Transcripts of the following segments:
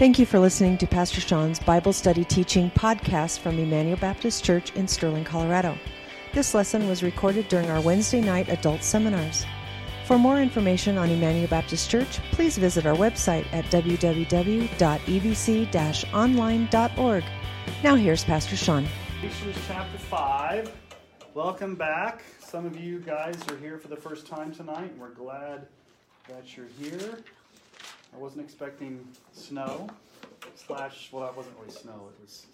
Thank you for listening to Pastor Sean's Bible Study Teaching podcast from Emmanuel Baptist Church in Sterling, Colorado. This lesson was recorded during our Wednesday night adult seminars. For more information on Emmanuel Baptist Church, please visit our website at www.ebc online.org. Now here's Pastor Sean. Ephesians chapter 5. Welcome back. Some of you guys are here for the first time tonight. We're glad that you're here. I wasn't expecting snow, slash, well, that wasn't really snow. It was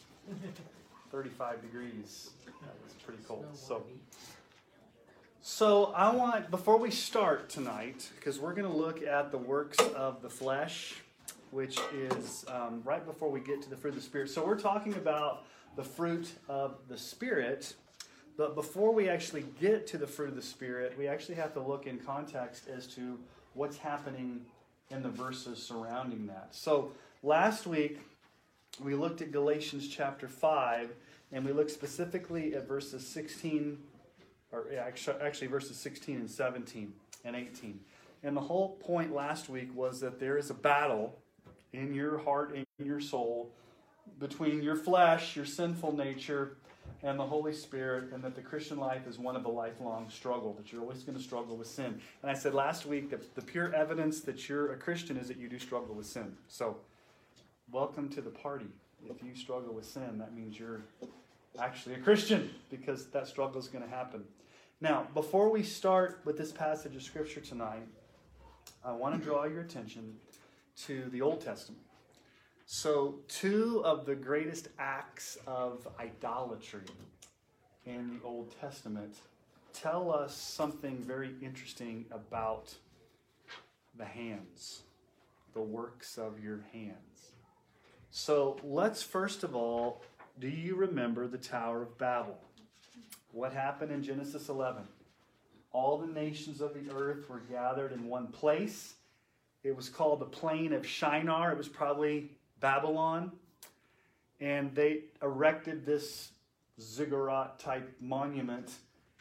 35 degrees. That was pretty cold. So, so I want, before we start tonight, because we're going to look at the works of the flesh, which is um, right before we get to the fruit of the Spirit. So we're talking about the fruit of the Spirit. But before we actually get to the fruit of the Spirit, we actually have to look in context as to what's happening in the verses surrounding that. So last week, we looked at Galatians chapter 5, and we looked specifically at verses 16, or actually verses 16 and 17 and 18. And the whole point last week was that there is a battle in your heart, in your soul, between your flesh, your sinful nature, and the Holy Spirit, and that the Christian life is one of a lifelong struggle, that you're always going to struggle with sin. And I said last week that the pure evidence that you're a Christian is that you do struggle with sin. So, welcome to the party. If you struggle with sin, that means you're actually a Christian because that struggle is going to happen. Now, before we start with this passage of Scripture tonight, I want to draw your attention to the Old Testament. So, two of the greatest acts of idolatry in the Old Testament tell us something very interesting about the hands, the works of your hands. So, let's first of all, do you remember the Tower of Babel? What happened in Genesis 11? All the nations of the earth were gathered in one place. It was called the Plain of Shinar. It was probably Babylon, and they erected this ziggurat type monument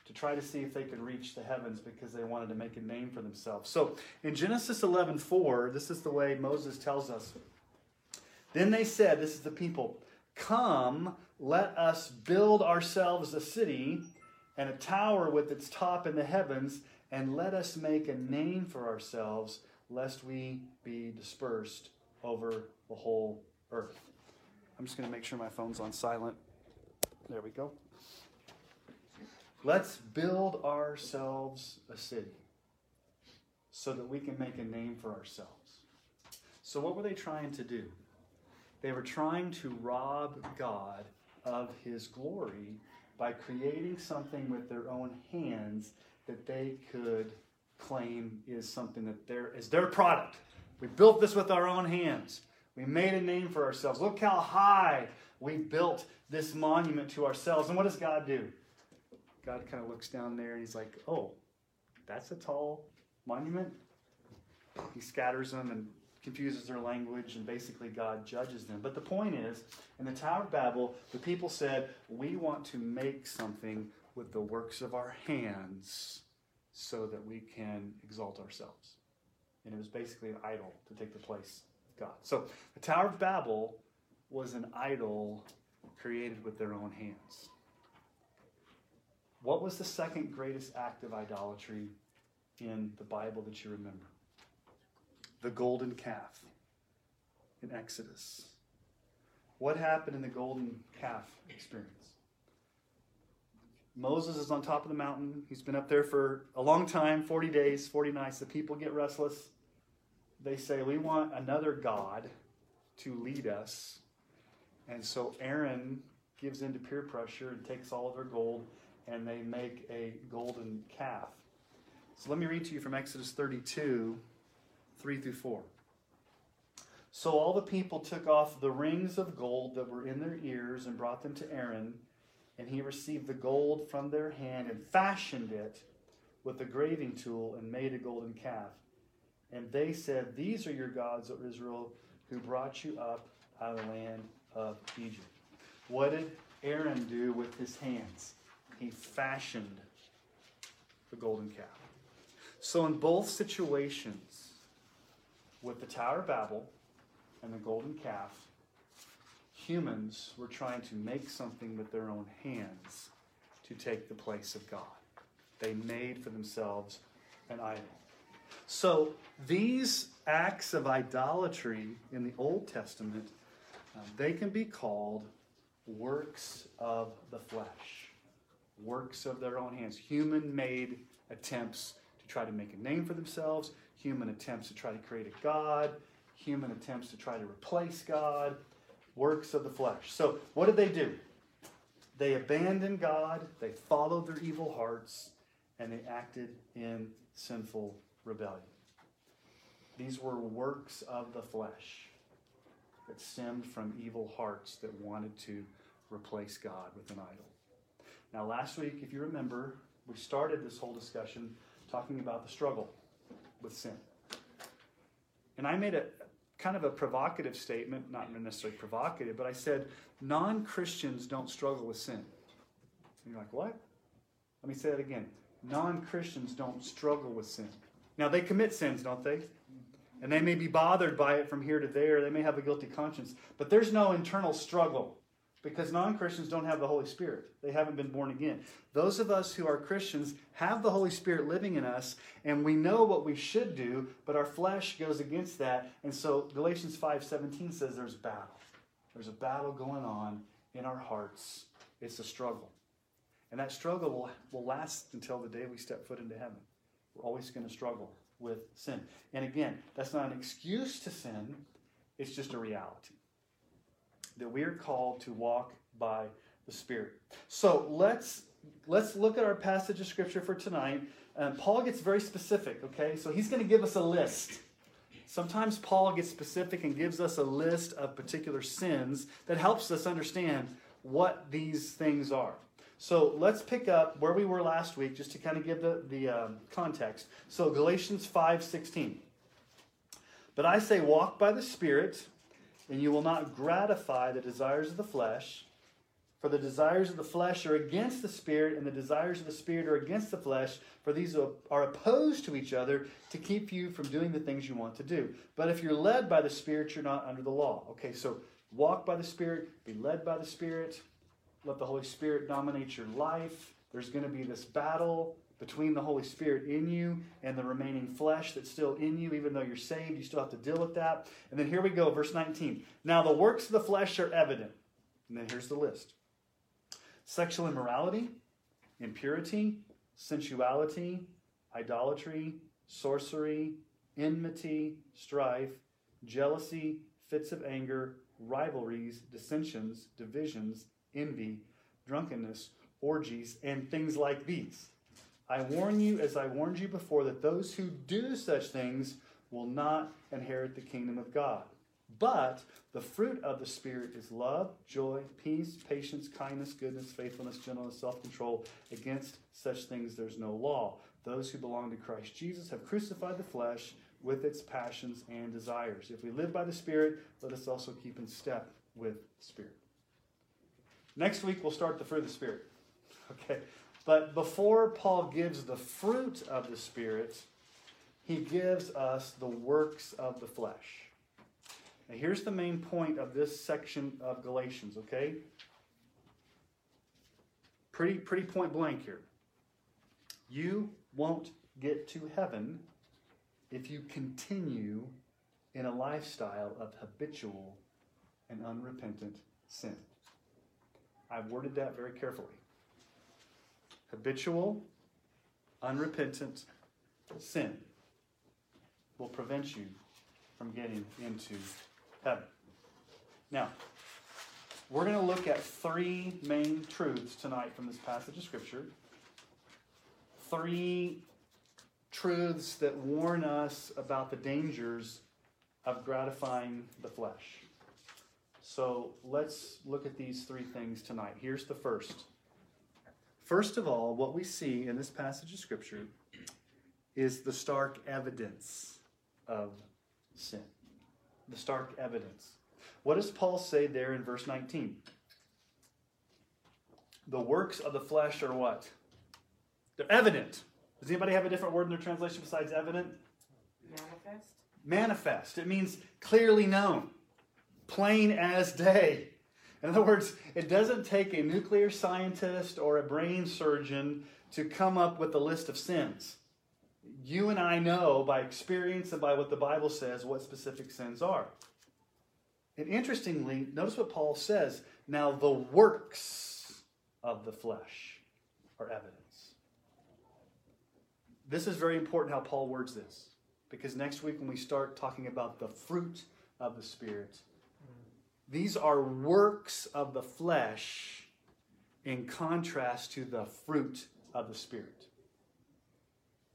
to try to see if they could reach the heavens because they wanted to make a name for themselves. So in Genesis 11 4, this is the way Moses tells us. Then they said, This is the people, come, let us build ourselves a city and a tower with its top in the heavens, and let us make a name for ourselves, lest we be dispersed over the whole earth. I'm just going to make sure my phone's on silent. There we go. Let's build ourselves a city so that we can make a name for ourselves. So, what were they trying to do? They were trying to rob God of his glory by creating something with their own hands that they could claim is something that their, is their product. We built this with our own hands. We made a name for ourselves. Look how high we built this monument to ourselves. And what does God do? God kind of looks down there and he's like, oh, that's a tall monument? He scatters them and confuses their language, and basically God judges them. But the point is, in the Tower of Babel, the people said, we want to make something with the works of our hands so that we can exalt ourselves. And it was basically an idol to take the place of God. So the Tower of Babel was an idol created with their own hands. What was the second greatest act of idolatry in the Bible that you remember? The golden calf in Exodus. What happened in the golden calf experience? Moses is on top of the mountain. He's been up there for a long time 40 days, 40 nights. The people get restless they say, We want another God to lead us. And so Aaron gives in to peer pressure and takes all of their gold, and they make a golden calf. So let me read to you from Exodus 32 3 through 4. So all the people took off the rings of gold that were in their ears and brought them to Aaron, and he received the gold from their hand and fashioned it with a graving tool and made a golden calf. And they said, These are your gods, O Israel, who brought you up out of the land of Egypt. What did Aaron do with his hands? He fashioned the golden calf. So, in both situations, with the Tower of Babel and the golden calf, humans were trying to make something with their own hands to take the place of God. They made for themselves an idol. So these acts of idolatry in the Old Testament, uh, they can be called works of the flesh, works of their own hands, human made attempts to try to make a name for themselves, human attempts to try to create a God, human attempts to try to replace God, works of the flesh. So, what did they do? They abandoned God, they followed their evil hearts, and they acted in sinful rebellion. These were works of the flesh that stemmed from evil hearts that wanted to replace God with an idol. Now, last week, if you remember, we started this whole discussion talking about the struggle with sin. And I made a kind of a provocative statement, not necessarily provocative, but I said non Christians don't struggle with sin. And you're like, what? Let me say that again. Non Christians don't struggle with sin. Now, they commit sins, don't they? And they may be bothered by it from here to there. They may have a guilty conscience. But there's no internal struggle because non Christians don't have the Holy Spirit. They haven't been born again. Those of us who are Christians have the Holy Spirit living in us, and we know what we should do, but our flesh goes against that. And so Galatians 5:17 says there's battle. There's a battle going on in our hearts. It's a struggle. And that struggle will, will last until the day we step foot into heaven. We're always going to struggle with sin. And again, that's not an excuse to sin, it's just a reality that we are called to walk by the Spirit. So let's let's look at our passage of scripture for tonight. Um, Paul gets very specific. Okay, so he's going to give us a list. Sometimes Paul gets specific and gives us a list of particular sins that helps us understand what these things are. So let's pick up where we were last week, just to kind of give the, the um, context. So Galatians 5 16. But I say, walk by the Spirit, and you will not gratify the desires of the flesh. For the desires of the flesh are against the Spirit, and the desires of the Spirit are against the flesh, for these are opposed to each other to keep you from doing the things you want to do. But if you're led by the Spirit, you're not under the law. Okay, so walk by the Spirit, be led by the Spirit, let the Holy Spirit dominate your life. There's going to be this battle between the Holy Spirit in you and the remaining flesh that's still in you, even though you're saved, you still have to deal with that. And then here we go, verse 19. Now the works of the flesh are evident. And then here's the list sexual immorality, impurity, sensuality, idolatry, sorcery, enmity, strife, jealousy, fits of anger, rivalries, dissensions, divisions, envy, drunkenness, orgies, and things like these I warn you, as I warned you before, that those who do such things will not inherit the kingdom of God. But the fruit of the Spirit is love, joy, peace, patience, kindness, goodness, faithfulness, gentleness, self control. Against such things there's no law. Those who belong to Christ Jesus have crucified the flesh with its passions and desires. If we live by the Spirit, let us also keep in step with the Spirit. Next week, we'll start the fruit of the Spirit. Okay. But before Paul gives the fruit of the Spirit, he gives us the works of the flesh. Now, here's the main point of this section of Galatians, okay? Pretty, pretty point blank here. You won't get to heaven if you continue in a lifestyle of habitual and unrepentant sin. I've worded that very carefully habitual, unrepentant sin will prevent you from getting into heaven. Now, we're going to look at three main truths tonight from this passage of Scripture. Three truths that warn us about the dangers of gratifying the flesh. So let's look at these three things tonight. Here's the first First of all, what we see in this passage of Scripture is the stark evidence of sin. The stark evidence. What does Paul say there in verse 19? The works of the flesh are what? They're evident. Does anybody have a different word in their translation besides evident? Manifest. Manifest. It means clearly known. Plain as day. In other words, it doesn't take a nuclear scientist or a brain surgeon to come up with a list of sins. You and I know by experience and by what the Bible says what specific sins are. And interestingly, notice what Paul says now the works of the flesh are evidence. This is very important how Paul words this, because next week when we start talking about the fruit of the Spirit, these are works of the flesh in contrast to the fruit of the Spirit.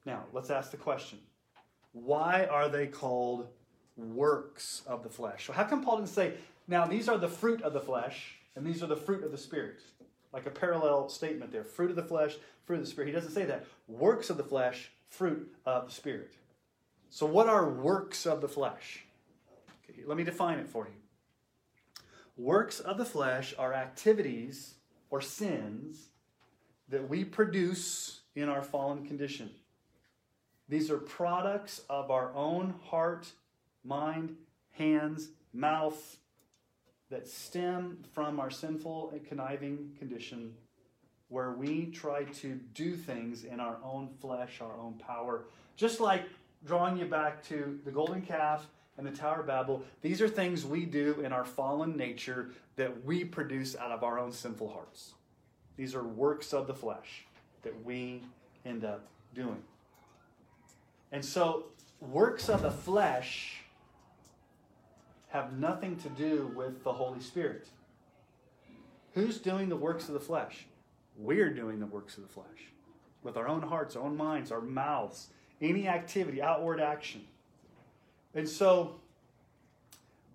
Now, let's ask the question why are they called works of the flesh? So, how come Paul didn't say, now these are the fruit of the flesh and these are the fruit of the Spirit? Like a parallel statement there fruit of the flesh, fruit of the Spirit. He doesn't say that. Works of the flesh, fruit of the Spirit. So, what are works of the flesh? Okay, let me define it for you. Works of the flesh are activities or sins that we produce in our fallen condition. These are products of our own heart, mind, hands, mouth that stem from our sinful and conniving condition where we try to do things in our own flesh, our own power. Just like drawing you back to the golden calf and the Tower of Babel, these are things we do in our fallen nature that we produce out of our own sinful hearts. These are works of the flesh that we end up doing. And so, works of the flesh have nothing to do with the Holy Spirit. Who's doing the works of the flesh? We're doing the works of the flesh with our own hearts, our own minds, our mouths, any activity, outward action. And so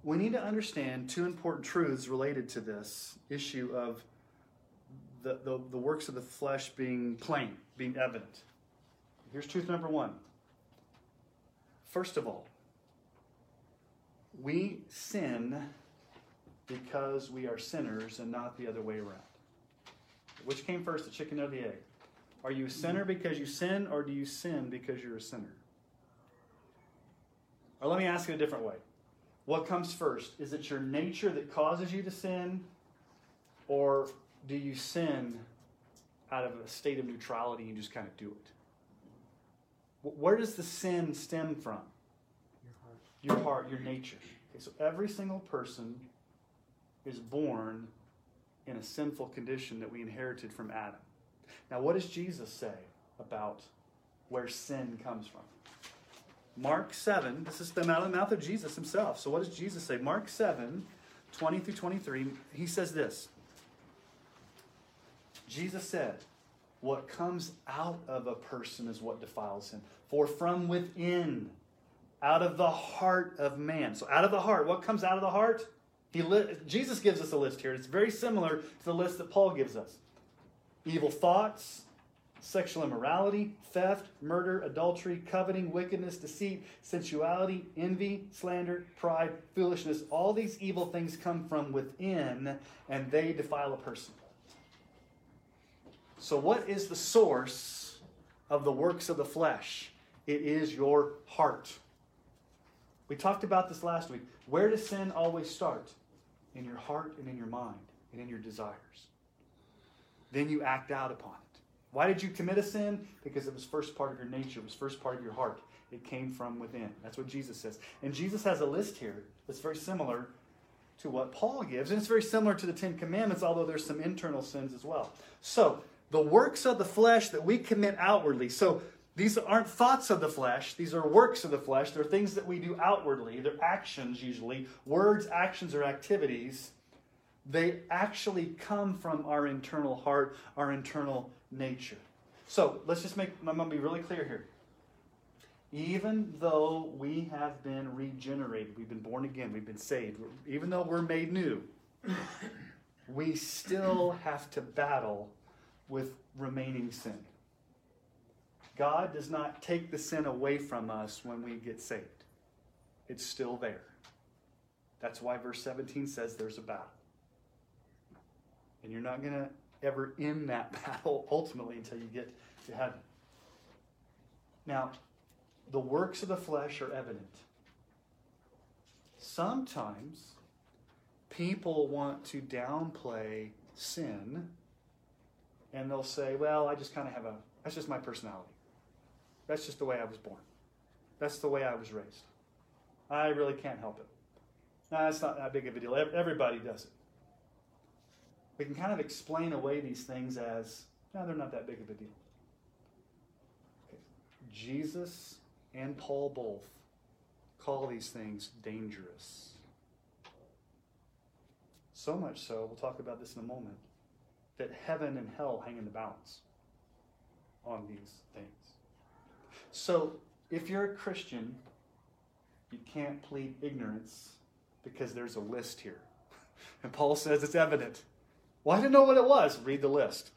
we need to understand two important truths related to this issue of the, the, the works of the flesh being plain, being evident. Here's truth number one. First of all, we sin because we are sinners and not the other way around. Which came first, the chicken or the egg? Are you a sinner because you sin, or do you sin because you're a sinner? Or let me ask it a different way. What comes first? Is it your nature that causes you to sin, or do you sin out of a state of neutrality and you just kind of do it? Where does the sin stem from? Your heart, your, heart, your nature. Okay, so every single person is born in a sinful condition that we inherited from Adam. Now, what does Jesus say about where sin comes from? Mark 7, this is the out of the mouth of Jesus himself. So, what does Jesus say? Mark 7, 20 through 23, he says this Jesus said, What comes out of a person is what defiles him. For from within, out of the heart of man. So, out of the heart, what comes out of the heart? He li- Jesus gives us a list here. It's very similar to the list that Paul gives us evil thoughts, sexual immorality, theft, murder, adultery, coveting, wickedness, deceit, sensuality, envy, slander, pride, foolishness. All these evil things come from within and they defile a person. So, what is the source of the works of the flesh? It is your heart. We talked about this last week. Where does sin always start? In your heart and in your mind and in your desires. Then you act out upon it. Why did you commit a sin? Because it was first part of your nature, it was first part of your heart. It came from within. That's what Jesus says. And Jesus has a list here that's very similar to what Paul gives. And it's very similar to the Ten Commandments, although there's some internal sins as well. So, the works of the flesh that we commit outwardly. So, these aren't thoughts of the flesh, these are works of the flesh. They're things that we do outwardly, they're actions usually, words, actions, or activities. They actually come from our internal heart, our internal nature. So let's just make, I'm going to be really clear here. Even though we have been regenerated, we've been born again, we've been saved, even though we're made new, we still have to battle with remaining sin. God does not take the sin away from us when we get saved, it's still there. That's why verse 17 says there's a battle. And you're not going to ever end that battle ultimately until you get to heaven. Now, the works of the flesh are evident. Sometimes people want to downplay sin and they'll say, well, I just kind of have a, that's just my personality. That's just the way I was born. That's the way I was raised. I really can't help it. Nah, it's not that big of a deal. Everybody does it. We can kind of explain away these things as, no, they're not that big of a deal. Okay. Jesus and Paul both call these things dangerous. So much so, we'll talk about this in a moment, that heaven and hell hang in the balance on these things. So, if you're a Christian, you can't plead ignorance because there's a list here. And Paul says it's evident. Well, I didn't know what it was. Read the list.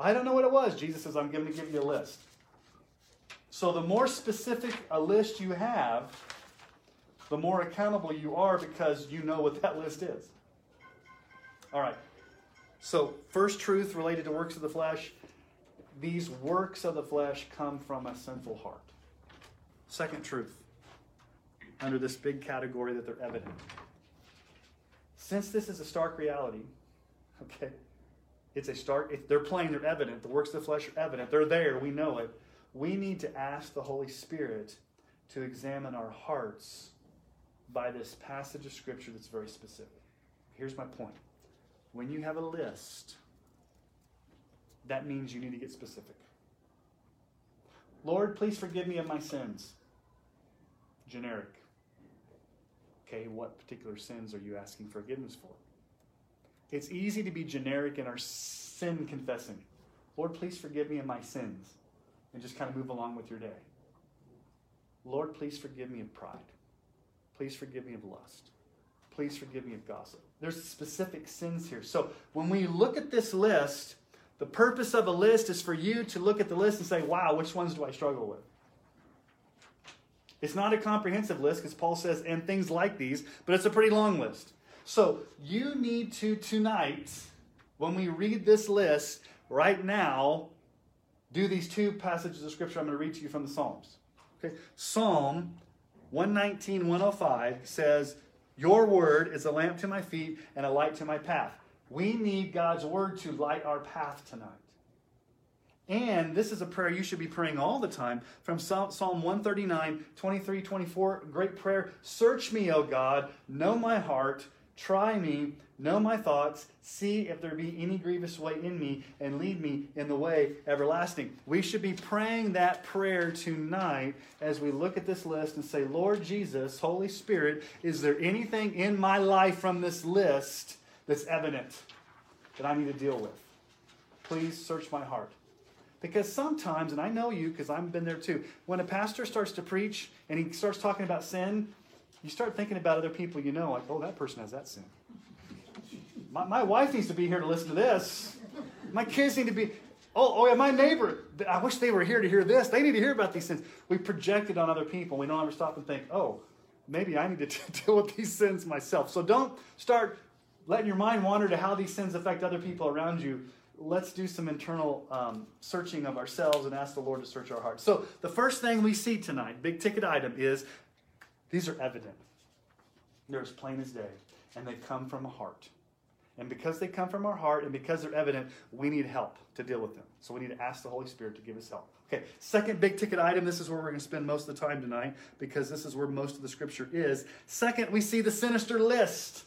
I don't know what it was. Jesus says, I'm going to give you a list. So the more specific a list you have, the more accountable you are because you know what that list is. All right. So, first truth related to works of the flesh these works of the flesh come from a sinful heart. Second truth, under this big category that they're evident. Since this is a stark reality, okay, it's a stark, if they're playing, they're evident. The works of the flesh are evident. They're there, we know it. We need to ask the Holy Spirit to examine our hearts by this passage of Scripture that's very specific. Here's my point. When you have a list, that means you need to get specific. Lord, please forgive me of my sins. Generic. Okay, what particular sins are you asking forgiveness for? It's easy to be generic in our sin confessing. Lord, please forgive me of my sins. And just kind of move along with your day. Lord, please forgive me of pride. Please forgive me of lust. Please forgive me of gossip. There's specific sins here. So when we look at this list, the purpose of a list is for you to look at the list and say, wow, which ones do I struggle with? It's not a comprehensive list because Paul says, and things like these, but it's a pretty long list. So you need to, tonight, when we read this list, right now, do these two passages of scripture I'm going to read to you from the Psalms. Okay? Psalm 119, 105 says, Your word is a lamp to my feet and a light to my path. We need God's word to light our path tonight. And this is a prayer you should be praying all the time from Psalm 139, 23, 24. Great prayer. Search me, O God, know my heart, try me, know my thoughts, see if there be any grievous way in me, and lead me in the way everlasting. We should be praying that prayer tonight as we look at this list and say, Lord Jesus, Holy Spirit, is there anything in my life from this list that's evident that I need to deal with? Please search my heart. Because sometimes, and I know you because I've been there too, when a pastor starts to preach and he starts talking about sin, you start thinking about other people you know, like, oh, that person has that sin. My, my wife needs to be here to listen to this. My kids need to be, oh, oh yeah, my neighbor, I wish they were here to hear this. They need to hear about these sins. We project it on other people. We don't ever stop and think, oh, maybe I need to deal with these sins myself. So don't start letting your mind wander to how these sins affect other people around you let's do some internal um, searching of ourselves and ask the Lord to search our hearts. So, the first thing we see tonight, big ticket item, is these are evident. They're as plain as day, and they come from a heart. And because they come from our heart and because they're evident, we need help to deal with them. So we need to ask the Holy Spirit to give us help. Okay, second big ticket item. This is where we're going to spend most of the time tonight because this is where most of the scripture is. Second, we see the sinister list.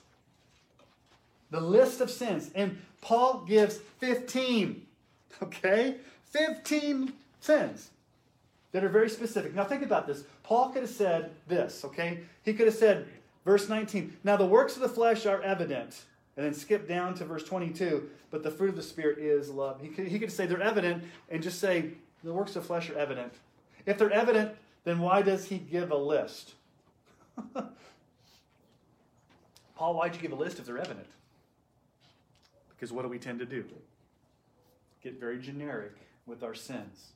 The list of sins. And Paul gives 15. Okay? 15 sins that are very specific. Now think about this. Paul could have said this, okay? He could have said, verse 19, now the works of the flesh are evident. And then skip down to verse 22, but the fruit of the Spirit is love. He could, he could say they're evident and just say the works of flesh are evident. If they're evident, then why does he give a list? Paul, why'd you give a list if they're evident? Because what do we tend to do? Get very generic with our sins.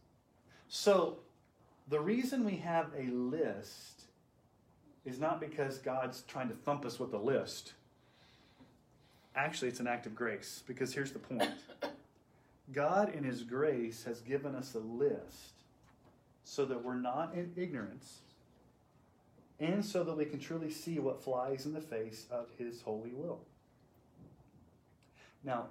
So, the reason we have a list is not because God's trying to thump us with a list. Actually, it's an act of grace, because here's the point God, in His grace, has given us a list so that we're not in ignorance and so that we can truly see what flies in the face of His holy will. Now,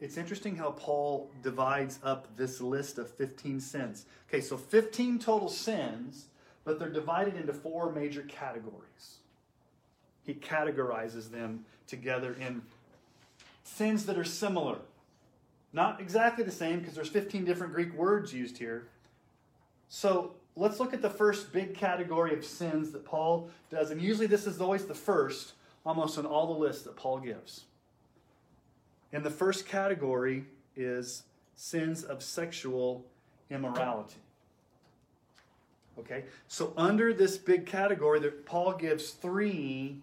it's interesting how Paul divides up this list of 15 sins. Okay, so 15 total sins, but they're divided into four major categories. He categorizes them together in sins that are similar. Not exactly the same because there's 15 different Greek words used here. So let's look at the first big category of sins that Paul does. And usually this is always the first, almost on all the lists that Paul gives. And the first category is sins of sexual immorality. Okay, so under this big category, that Paul gives three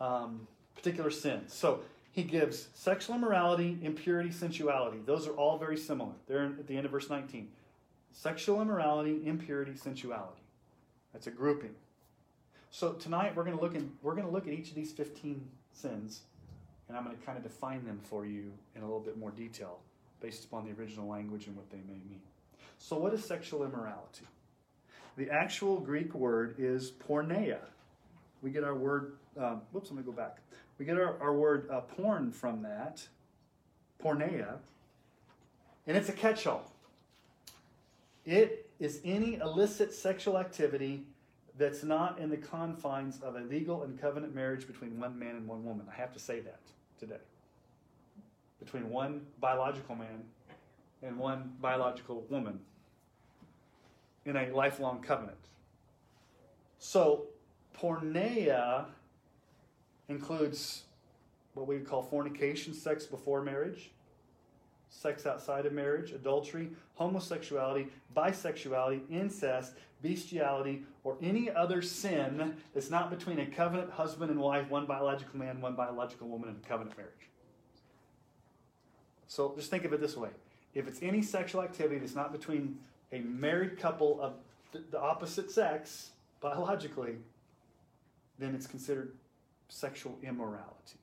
um, particular sins. So he gives sexual immorality, impurity, sensuality. Those are all very similar. They're at the end of verse 19. Sexual immorality, impurity, sensuality. That's a grouping. So tonight we're going to look in, we're going to look at each of these 15 sins and I'm going to kind of define them for you in a little bit more detail based upon the original language and what they may mean. So, what is sexual immorality? The actual Greek word is porneia. We get our word, um, whoops, let me go back. We get our, our word uh, porn from that, porneia, and it's a catch all. It is any illicit sexual activity that's not in the confines of a legal and covenant marriage between one man and one woman. I have to say that today. Between one biological man and one biological woman in a lifelong covenant. So, porneia includes what we would call fornication, sex before marriage, sex outside of marriage, adultery, homosexuality, bisexuality, incest, bestiality, or any other sin that's not between a covenant husband and wife, one biological man, one biological woman, in a covenant marriage. So just think of it this way if it's any sexual activity that's not between a married couple of the opposite sex, biologically, then it's considered sexual immorality.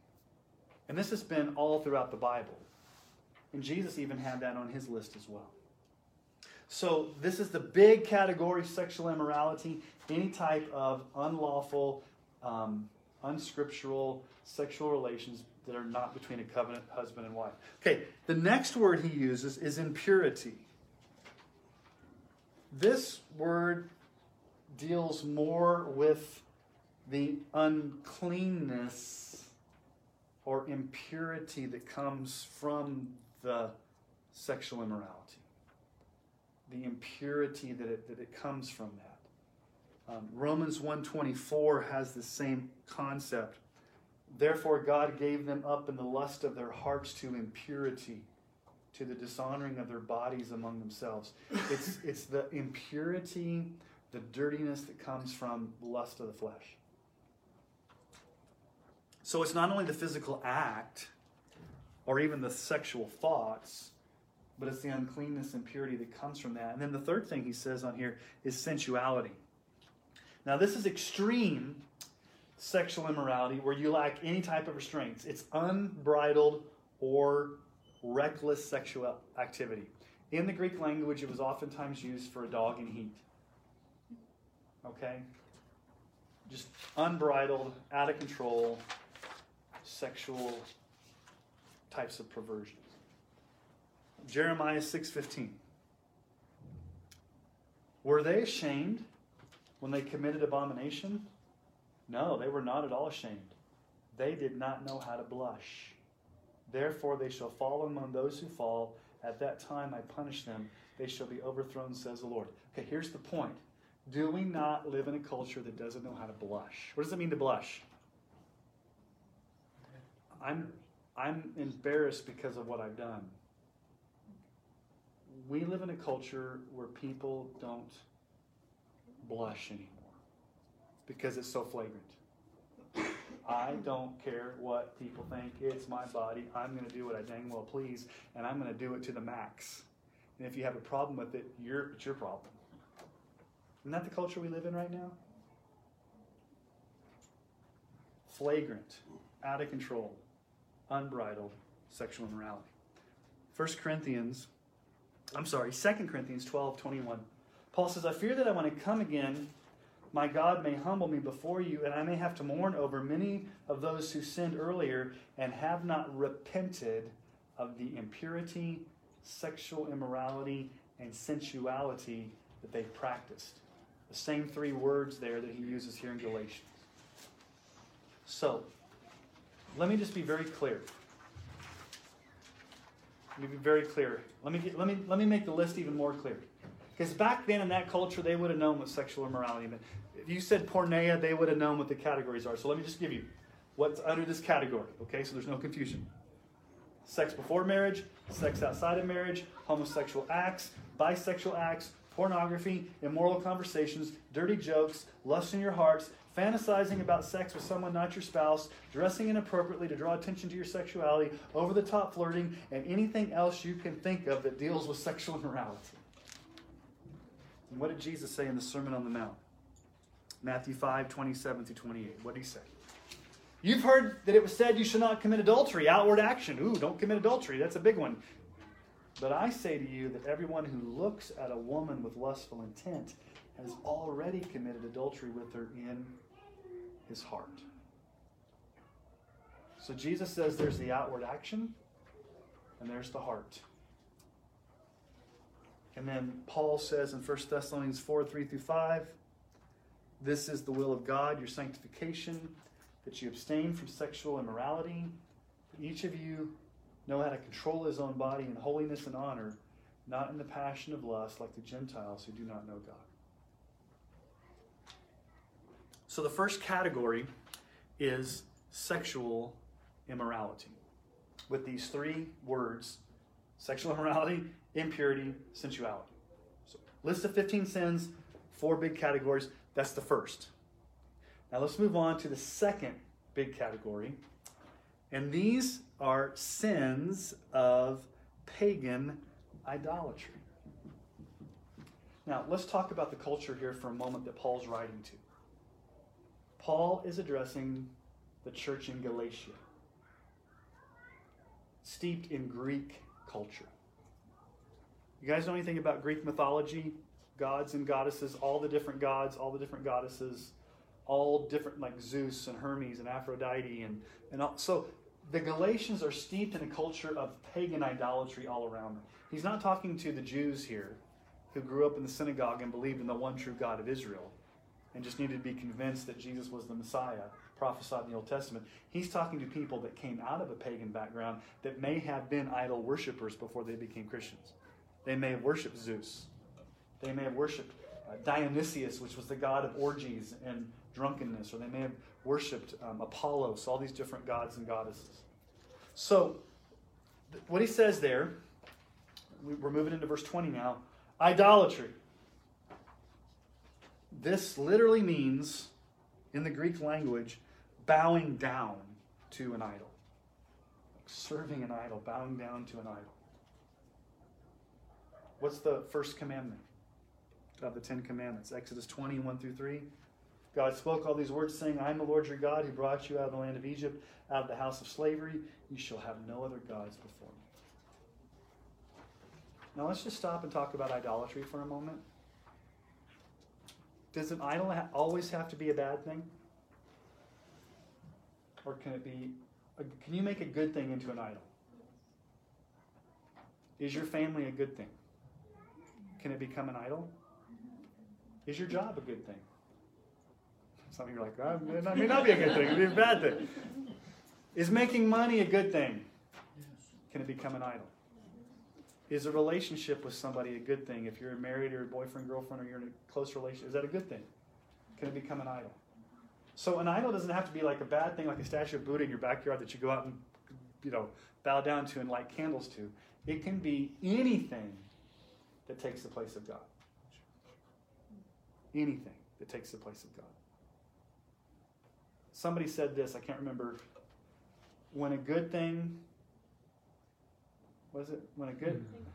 And this has been all throughout the Bible. And Jesus even had that on his list as well. So, this is the big category sexual immorality, any type of unlawful, um, unscriptural sexual relations that are not between a covenant husband and wife. Okay, the next word he uses is impurity. This word deals more with the uncleanness or impurity that comes from the sexual immorality the impurity that it, that it comes from that. Um, Romans 1.24 has the same concept. Therefore God gave them up in the lust of their hearts to impurity, to the dishonoring of their bodies among themselves. It's, it's the impurity, the dirtiness that comes from lust of the flesh. So it's not only the physical act or even the sexual thoughts, but it's the uncleanness and purity that comes from that. And then the third thing he says on here is sensuality. Now, this is extreme sexual immorality where you lack any type of restraints. It's unbridled or reckless sexual activity. In the Greek language, it was oftentimes used for a dog in heat. Okay? Just unbridled, out of control, sexual types of perversions. Jeremiah 6:15. Were they ashamed when they committed abomination? No, they were not at all ashamed. They did not know how to blush. Therefore they shall fall among those who fall. At that time I punish them. They shall be overthrown, says the Lord. Okay, here's the point. Do we not live in a culture that doesn't know how to blush? What does it mean to blush? I'm I'm embarrassed because of what I've done we live in a culture where people don't blush anymore because it's so flagrant. I don't care what people think. It's my body. I'm going to do what I dang well please, and I'm going to do it to the max. And if you have a problem with it, you're, it's your problem. Isn't that the culture we live in right now? Flagrant, out of control, unbridled sexual immorality. 1 Corinthians I'm sorry, 2 Corinthians 12, 21. Paul says, I fear that I want to come again my God may humble me before you, and I may have to mourn over many of those who sinned earlier and have not repented of the impurity, sexual immorality, and sensuality that they practiced. The same three words there that he uses here in Galatians. So, let me just be very clear. Let me be very clear. Let me, get, let me, let me make the list even more clear. Because back then in that culture, they would have known what sexual immorality meant. If you said porneia, they would have known what the categories are. So let me just give you what's under this category, okay? So there's no confusion. Sex before marriage, sex outside of marriage, homosexual acts, bisexual acts, pornography, immoral conversations, dirty jokes, lust in your hearts, fantasizing about sex with someone not your spouse, dressing inappropriately to draw attention to your sexuality, over the top flirting, and anything else you can think of that deals with sexual immorality. And what did Jesus say in the Sermon on the Mount? Matthew 5, 27 through 28. What did he say? You've heard that it was said you should not commit adultery, outward action. Ooh, don't commit adultery. That's a big one. But I say to you that everyone who looks at a woman with lustful intent has already committed adultery with her in his heart. So Jesus says there's the outward action and there's the heart. And then Paul says in 1 Thessalonians 4 3 through 5, this is the will of God, your sanctification, that you abstain from sexual immorality. Each of you know how to control his own body in holiness and honor, not in the passion of lust like the Gentiles who do not know God. So the first category is sexual immorality. With these three words sexual immorality, impurity, sensuality. So, list of 15 sins, four big categories. That's the first. Now, let's move on to the second big category. And these are sins of pagan idolatry. Now, let's talk about the culture here for a moment that Paul's writing to. Paul is addressing the church in Galatia, steeped in Greek culture. You guys know anything about Greek mythology? Gods and goddesses, all the different gods, all the different goddesses, all different like Zeus and Hermes and Aphrodite and, and all. So the Galatians are steeped in a culture of pagan idolatry all around them. He's not talking to the Jews here who grew up in the synagogue and believed in the one true God of Israel and just needed to be convinced that Jesus was the Messiah prophesied in the Old Testament. He's talking to people that came out of a pagan background that may have been idol worshippers before they became Christians. They may have worshipped Zeus. They may have worshipped uh, Dionysius, which was the god of orgies and drunkenness, or they may have worshipped um, Apollos, all these different gods and goddesses. So, th- what he says there, we're moving into verse 20 now idolatry. This literally means, in the Greek language, bowing down to an idol. like Serving an idol, bowing down to an idol. What's the first commandment of the Ten Commandments? Exodus 20, 1 through 3. God spoke all these words, saying, I am the Lord your God who brought you out of the land of Egypt, out of the house of slavery. You shall have no other gods before me. Now let's just stop and talk about idolatry for a moment. Does an idol ha- always have to be a bad thing? Or can it be, a, can you make a good thing into an idol? Is your family a good thing? Can it become an idol? Is your job a good thing? Some of you are like, oh, it may not be a good thing, it may be a bad thing. Is making money a good thing? Can it become an idol? Is a relationship with somebody a good thing? If you're married or a boyfriend, girlfriend, or you're in a close relationship, is that a good thing? Can it become an idol? So an idol doesn't have to be like a bad thing, like a statue of Buddha in your backyard that you go out and you know bow down to and light candles to. It can be anything that takes the place of God. Anything that takes the place of God. Somebody said this, I can't remember. When a good thing, was it? When a good, thing.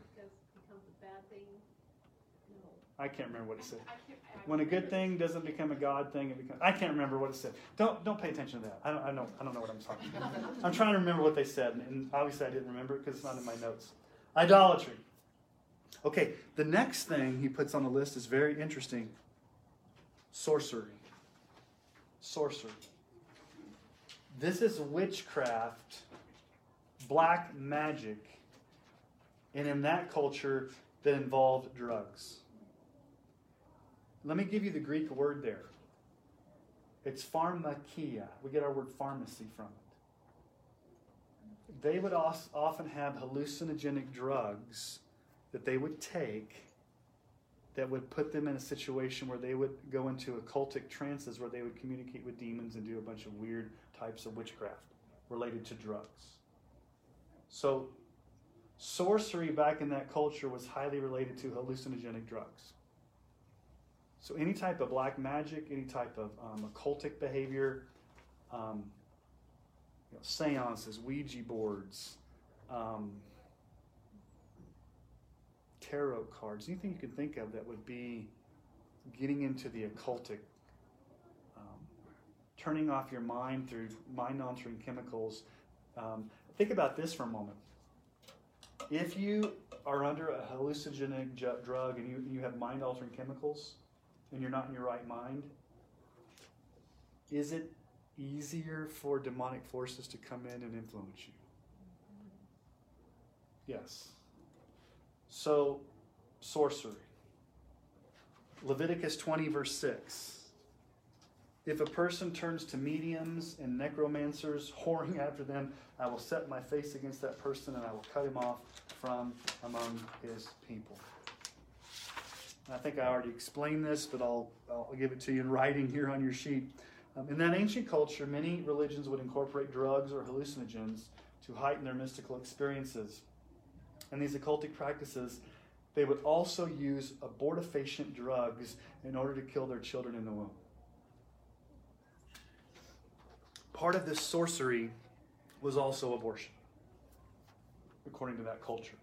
I can't remember what it said. When a good thing doesn't become a God thing, it becomes. I can't remember what it said. Don't don't pay attention to that. I don't I don't I don't know what I'm talking about. I'm trying to remember what they said, and obviously I didn't remember it because it's not in my notes. Idolatry. Okay, the next thing he puts on the list is very interesting. sorcery. Sorcery. This is witchcraft, black magic, and in that culture that involved drugs. Let me give you the Greek word there. It's pharmakia. We get our word pharmacy from it. They would often have hallucinogenic drugs that they would take that would put them in a situation where they would go into occultic trances where they would communicate with demons and do a bunch of weird types of witchcraft related to drugs. So, sorcery back in that culture was highly related to hallucinogenic drugs. So, any type of black magic, any type of um, occultic behavior, um, you know, seances, Ouija boards, um, tarot cards, anything you can think of that would be getting into the occultic, turning off your mind through mind altering chemicals. Um, think about this for a moment. If you are under a hallucinogenic drug and you, you have mind altering chemicals and you're not in your right mind, is it easier for demonic forces to come in and influence you? Yes. So, sorcery. Leviticus 20, verse 6. If a person turns to mediums and necromancers, whoring after them, I will set my face against that person and I will cut him off from among his people. I think I already explained this, but I'll, I'll give it to you in writing here on your sheet. Um, in that ancient culture, many religions would incorporate drugs or hallucinogens to heighten their mystical experiences. And these occultic practices, they would also use abortifacient drugs in order to kill their children in the womb. Part of this sorcery was also abortion, according to that culture.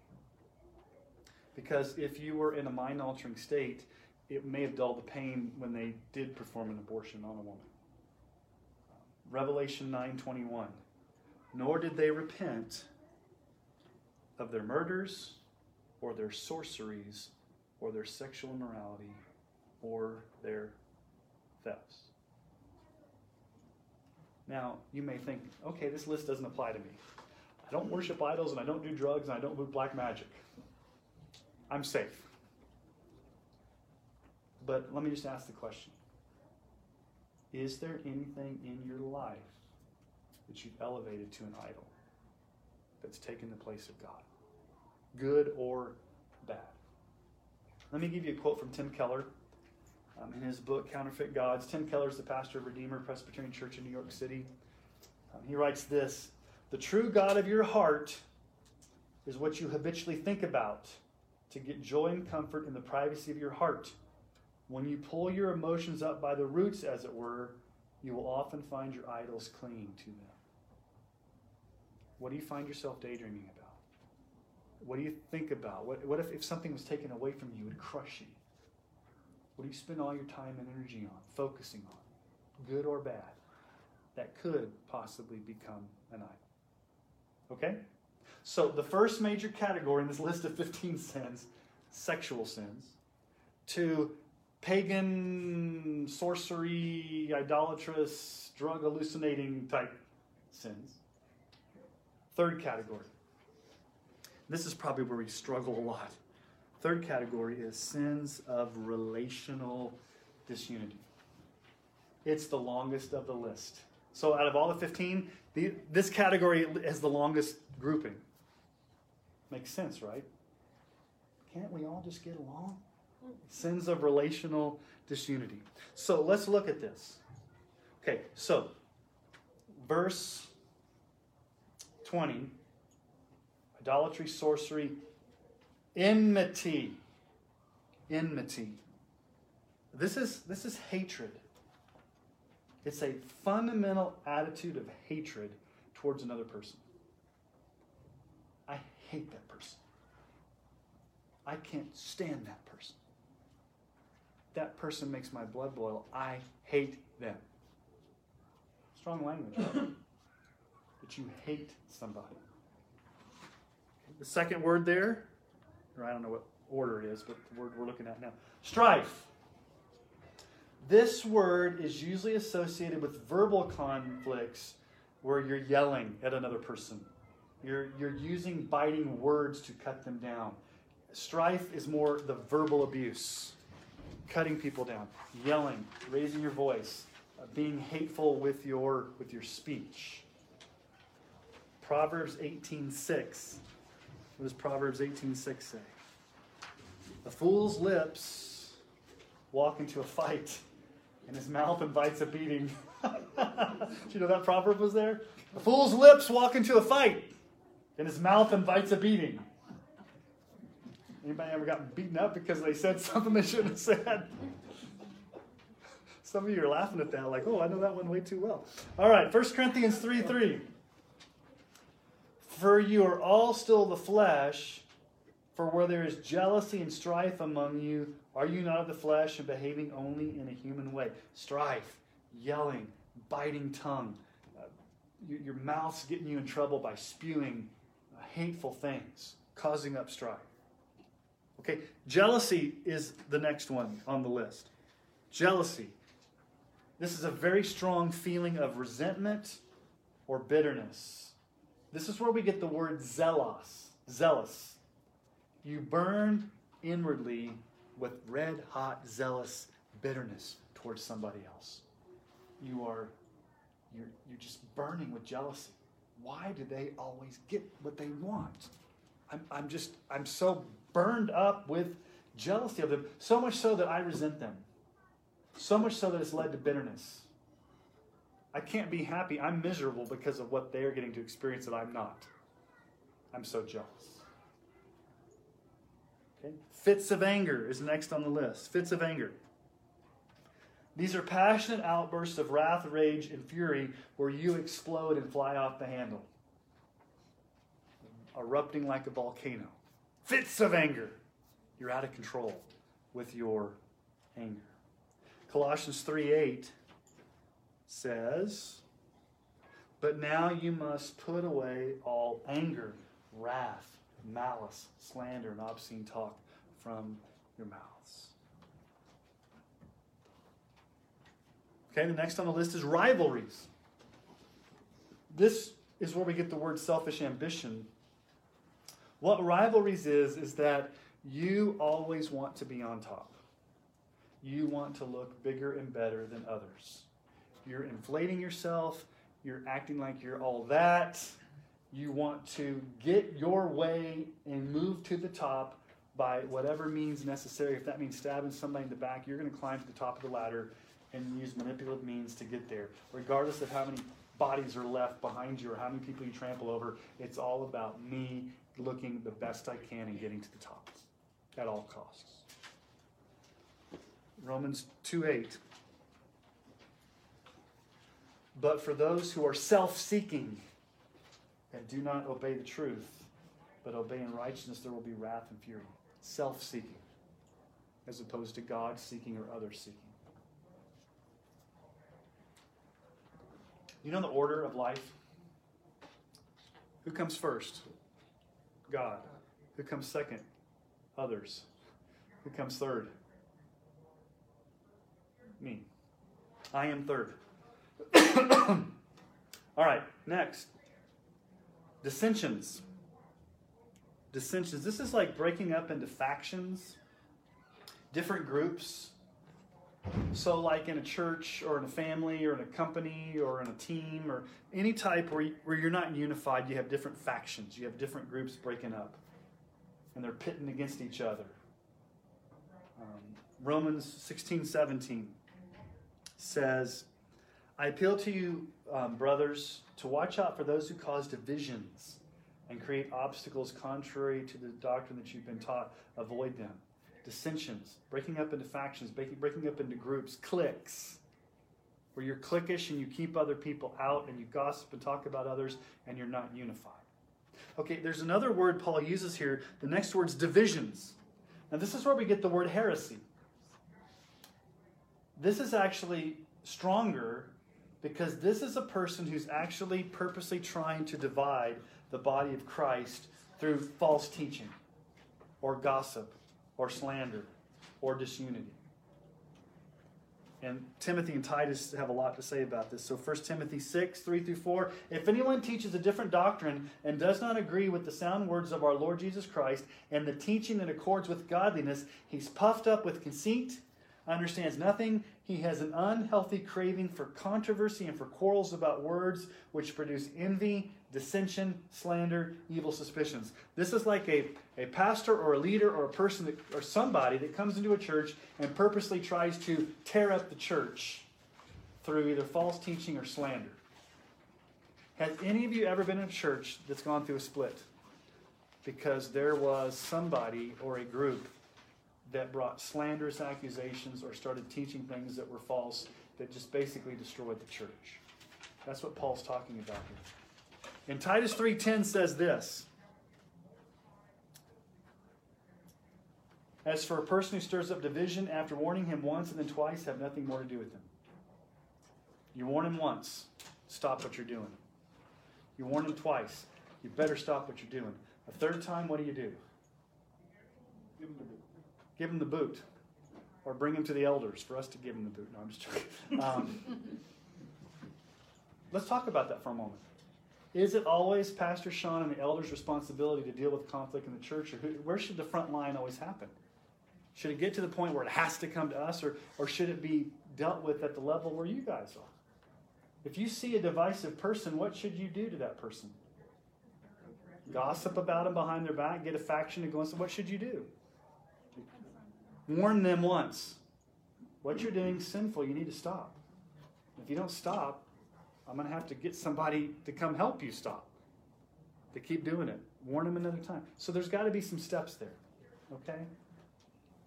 Because if you were in a mind altering state, it may have dulled the pain when they did perform an abortion on a woman. Revelation 9:21. Nor did they repent of their murders or their sorceries or their sexual immorality or their thefts. Now, you may think, okay, this list doesn't apply to me. I don't worship idols and I don't do drugs and I don't do black magic. I'm safe. But let me just ask the question Is there anything in your life that you've elevated to an idol that's taken the place of God? Good or bad? Let me give you a quote from Tim Keller um, in his book, Counterfeit Gods. Tim Keller is the pastor of Redeemer Presbyterian Church in New York City. Um, he writes this The true God of your heart is what you habitually think about to get joy and comfort in the privacy of your heart. When you pull your emotions up by the roots, as it were, you will often find your idols clinging to them. What do you find yourself daydreaming about? What do you think about? What, what if, if something was taken away from you, it would crush you? What do you spend all your time and energy on, focusing on, good or bad, that could possibly become an idol? Okay? So, the first major category in this list of 15 sins sexual sins. To pagan, sorcery, idolatrous, drug hallucinating type sins. Third category. This is probably where we struggle a lot. Third category is sins of relational disunity. It's the longest of the list. So, out of all the 15, the, this category is the longest grouping. Makes sense, right? Can't we all just get along? Sins of relational disunity. So let's look at this. Okay, so verse 20 idolatry, sorcery, enmity. Enmity. This is, this is hatred. It's a fundamental attitude of hatred towards another person. I hate that person. I can't stand that person that person makes my blood boil. I hate them. Strong language, that you hate somebody. The second word there, or I don't know what order it is, but the word we're looking at now strife. This word is usually associated with verbal conflicts where you're yelling at another person. You're, you're using biting words to cut them down. Strife is more the verbal abuse, cutting people down, yelling, raising your voice, uh, being hateful with your, with your speech. Proverbs 18:6. What does Proverbs 18:6 say? A fool's lips walk into a fight, and his mouth invites a beating. Do you know that proverb was there? A fool's lips walk into a fight, and his mouth invites a beating. Anybody ever gotten beaten up because they said something they shouldn't have said? Some of you are laughing at that, like, oh, I know that one way too well. All right, 1 Corinthians 3 3. For you are all still the flesh, for where there is jealousy and strife among you, are you not of the flesh and behaving only in a human way? Strife, yelling, biting tongue, uh, your, your mouth's getting you in trouble by spewing uh, hateful things, causing up strife. Okay, jealousy is the next one on the list. Jealousy. This is a very strong feeling of resentment or bitterness. This is where we get the word zealous. Zealous. You burn inwardly with red hot, zealous bitterness towards somebody else. You are you're, you're just burning with jealousy. Why do they always get what they want? I'm, I'm just, I'm so burned up with jealousy of them, so much so that I resent them. So much so that it's led to bitterness. I can't be happy. I'm miserable because of what they're getting to experience that I'm not. I'm so jealous. Okay? Fits of anger is next on the list. Fits of anger. These are passionate outbursts of wrath, rage, and fury where you explode and fly off the handle, erupting like a volcano. Fits of anger. You're out of control with your anger. Colossians 3 8 says, But now you must put away all anger, wrath, malice, slander, and obscene talk from your mouths. Okay, the next on the list is rivalries. This is where we get the word selfish ambition. What rivalries is, is that you always want to be on top. You want to look bigger and better than others. You're inflating yourself. You're acting like you're all that. You want to get your way and move to the top by whatever means necessary. If that means stabbing somebody in the back, you're going to climb to the top of the ladder and use manipulative means to get there. Regardless of how many bodies are left behind you or how many people you trample over, it's all about me looking the best I can and getting to the top at all costs. Romans 2 8. But for those who are self seeking and do not obey the truth, but obey in righteousness, there will be wrath and fury. Self seeking, as opposed to God seeking or others seeking. You know the order of life? Who comes first? God. Who comes second? Others. Who comes third? Me. I am third. All right, next. Dissensions. Dissensions. This is like breaking up into factions, different groups. So, like in a church or in a family or in a company or in a team or any type where, you, where you're not unified, you have different factions, you have different groups breaking up and they're pitting against each other. Um, Romans 16 17 says, I appeal to you, um, brothers, to watch out for those who cause divisions and create obstacles contrary to the doctrine that you've been taught. Avoid them. Dissensions, breaking up into factions, breaking, breaking up into groups, cliques, where you're cliquish and you keep other people out and you gossip and talk about others and you're not unified. Okay, there's another word Paul uses here. The next word's divisions. Now, this is where we get the word heresy. This is actually stronger because this is a person who's actually purposely trying to divide the body of Christ through false teaching or gossip or slander or disunity. And Timothy and Titus have a lot to say about this. So 1 Timothy 6, 3 through 4. If anyone teaches a different doctrine and does not agree with the sound words of our Lord Jesus Christ and the teaching that accords with godliness, he's puffed up with conceit, understands nothing. He has an unhealthy craving for controversy and for quarrels about words, which produce envy, dissension, slander, evil suspicions. This is like a, a pastor or a leader or a person that, or somebody that comes into a church and purposely tries to tear up the church through either false teaching or slander. Has any of you ever been in a church that's gone through a split? Because there was somebody or a group that brought slanderous accusations or started teaching things that were false that just basically destroyed the church. That's what Paul's talking about here. And Titus 3:10 says this. As for a person who stirs up division after warning him once and then twice, have nothing more to do with him. You warn him once, stop what you're doing. You warn him twice, you better stop what you're doing. A third time, what do you do? Give him the boot. Give him the boot. Or bring him to the elders for us to give him the boot. No, I'm just joking. Um, let's talk about that for a moment. Is it always Pastor Sean and the elders' responsibility to deal with conflict in the church, or who, where should the front line always happen? Should it get to the point where it has to come to us, or, or should it be dealt with at the level where you guys are? If you see a divisive person, what should you do to that person? Gossip about them behind their back, get a faction to go and say, what should you do? Warn them once. What you're doing is sinful. You need to stop. If you don't stop, I'm going to have to get somebody to come help you stop. To keep doing it. Warn them another time. So there's got to be some steps there. Okay?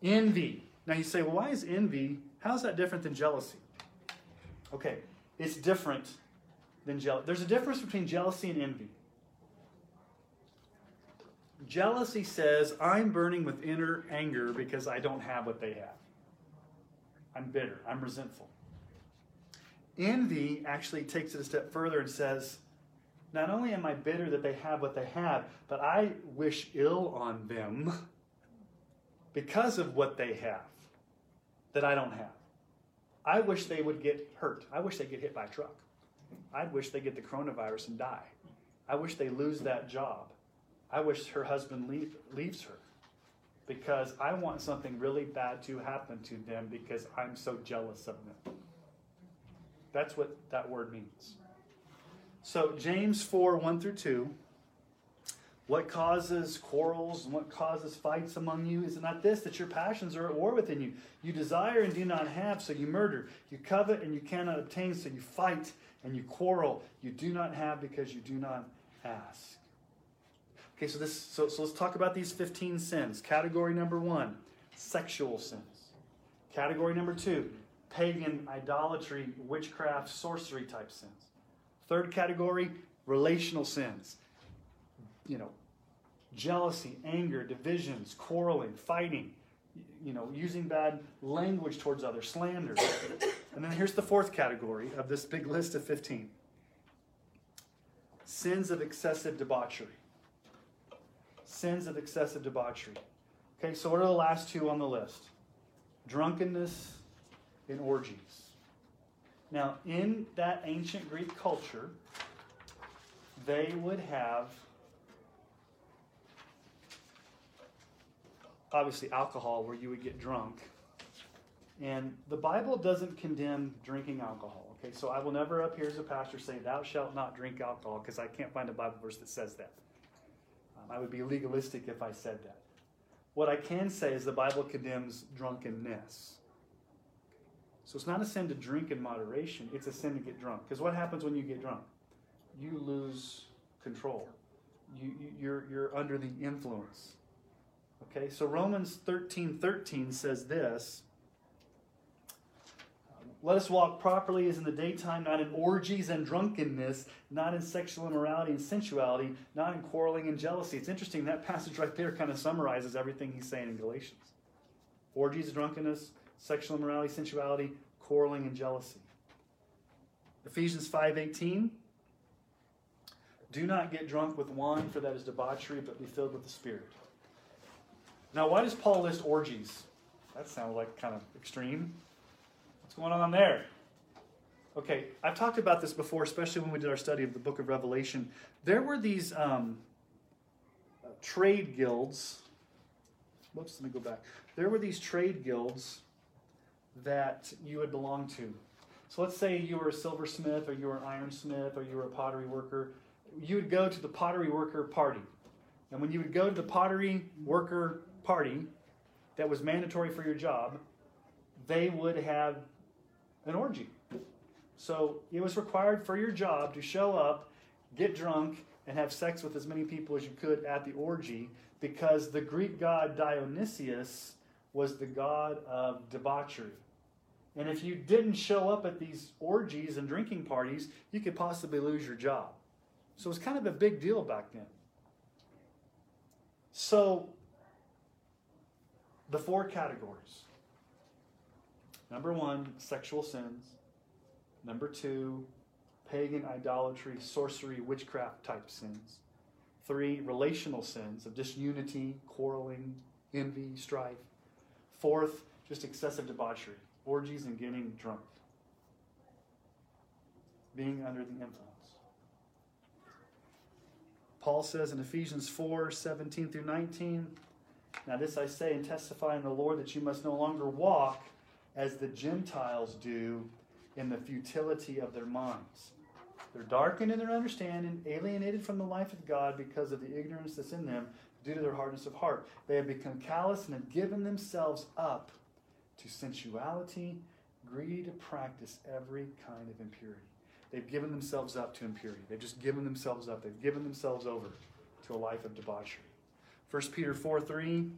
Envy. Now you say, well, why is envy, how's that different than jealousy? Okay, it's different than jealousy. There's a difference between jealousy and envy. Jealousy says, I'm burning with inner anger because I don't have what they have. I'm bitter. I'm resentful. Envy actually takes it a step further and says, not only am I bitter that they have what they have, but I wish ill on them because of what they have that I don't have. I wish they would get hurt. I wish they get hit by a truck. I wish they get the coronavirus and die. I wish they lose that job. I wish her husband leave, leaves her because I want something really bad to happen to them because I'm so jealous of them. That's what that word means. So, James 4 1 through 2. What causes quarrels and what causes fights among you? Is it not this, that your passions are at war within you? You desire and do not have, so you murder. You covet and you cannot obtain, so you fight and you quarrel. You do not have because you do not ask. Okay, so this so, so let's talk about these 15 sins. Category number one, sexual sins. Category number two, pagan, idolatry, witchcraft, sorcery type sins. Third category, relational sins. You know, jealousy, anger, divisions, quarreling, fighting, you know, using bad language towards others, slander. and then here's the fourth category of this big list of 15 sins of excessive debauchery. Sins of excessive debauchery. Okay, so what are the last two on the list? Drunkenness and orgies. Now, in that ancient Greek culture, they would have obviously alcohol where you would get drunk. And the Bible doesn't condemn drinking alcohol. Okay, so I will never up here as a pastor say, Thou shalt not drink alcohol, because I can't find a Bible verse that says that. I would be legalistic if I said that. What I can say is the Bible condemns drunkenness. So it's not a sin to drink in moderation, it's a sin to get drunk. Because what happens when you get drunk? You lose control. You, you're, you're under the influence. Okay, so Romans 13 13 says this Let us walk properly as in the daytime, not in orgies and drunkenness, not in sexual immorality and sensuality, not in quarreling and jealousy. It's interesting, that passage right there kind of summarizes everything he's saying in Galatians. Orgies, drunkenness, sexual immorality, sensuality, quarreling, and jealousy. Ephesians 5:18 Do not get drunk with wine, for that is debauchery, but be filled with the Spirit. Now, why does Paul list orgies? That sounds like kind of extreme. What's going on there? Okay, I've talked about this before, especially when we did our study of the book of Revelation. There were these um, trade guilds. Whoops, let me go back. There were these trade guilds that you would belong to. So let's say you were a silversmith, or you were an ironsmith, or you were a pottery worker. You would go to the pottery worker party. And when you would go to the pottery worker party that was mandatory for your job, they would have an orgy. So it was required for your job to show up, get drunk, and have sex with as many people as you could at the orgy because the Greek god Dionysius was the god of debauchery. And if you didn't show up at these orgies and drinking parties, you could possibly lose your job. So it was kind of a big deal back then. So, the four categories number one, sexual sins. Number two, pagan idolatry, sorcery, witchcraft type sins. Three, relational sins of disunity, quarreling, envy, strife. Fourth, just excessive debauchery, orgies and getting drunk, being under the influence. Paul says in Ephesians 4 17 through 19, Now this I say and testify in the Lord that you must no longer walk as the Gentiles do in the futility of their minds. They're darkened in their understanding, alienated from the life of God because of the ignorance that's in them due to their hardness of heart. They have become callous and have given themselves up to sensuality, greedy to practice every kind of impurity. They've given themselves up to impurity. They've just given themselves up. They've given themselves over to a life of debauchery. 1 Peter 4 3.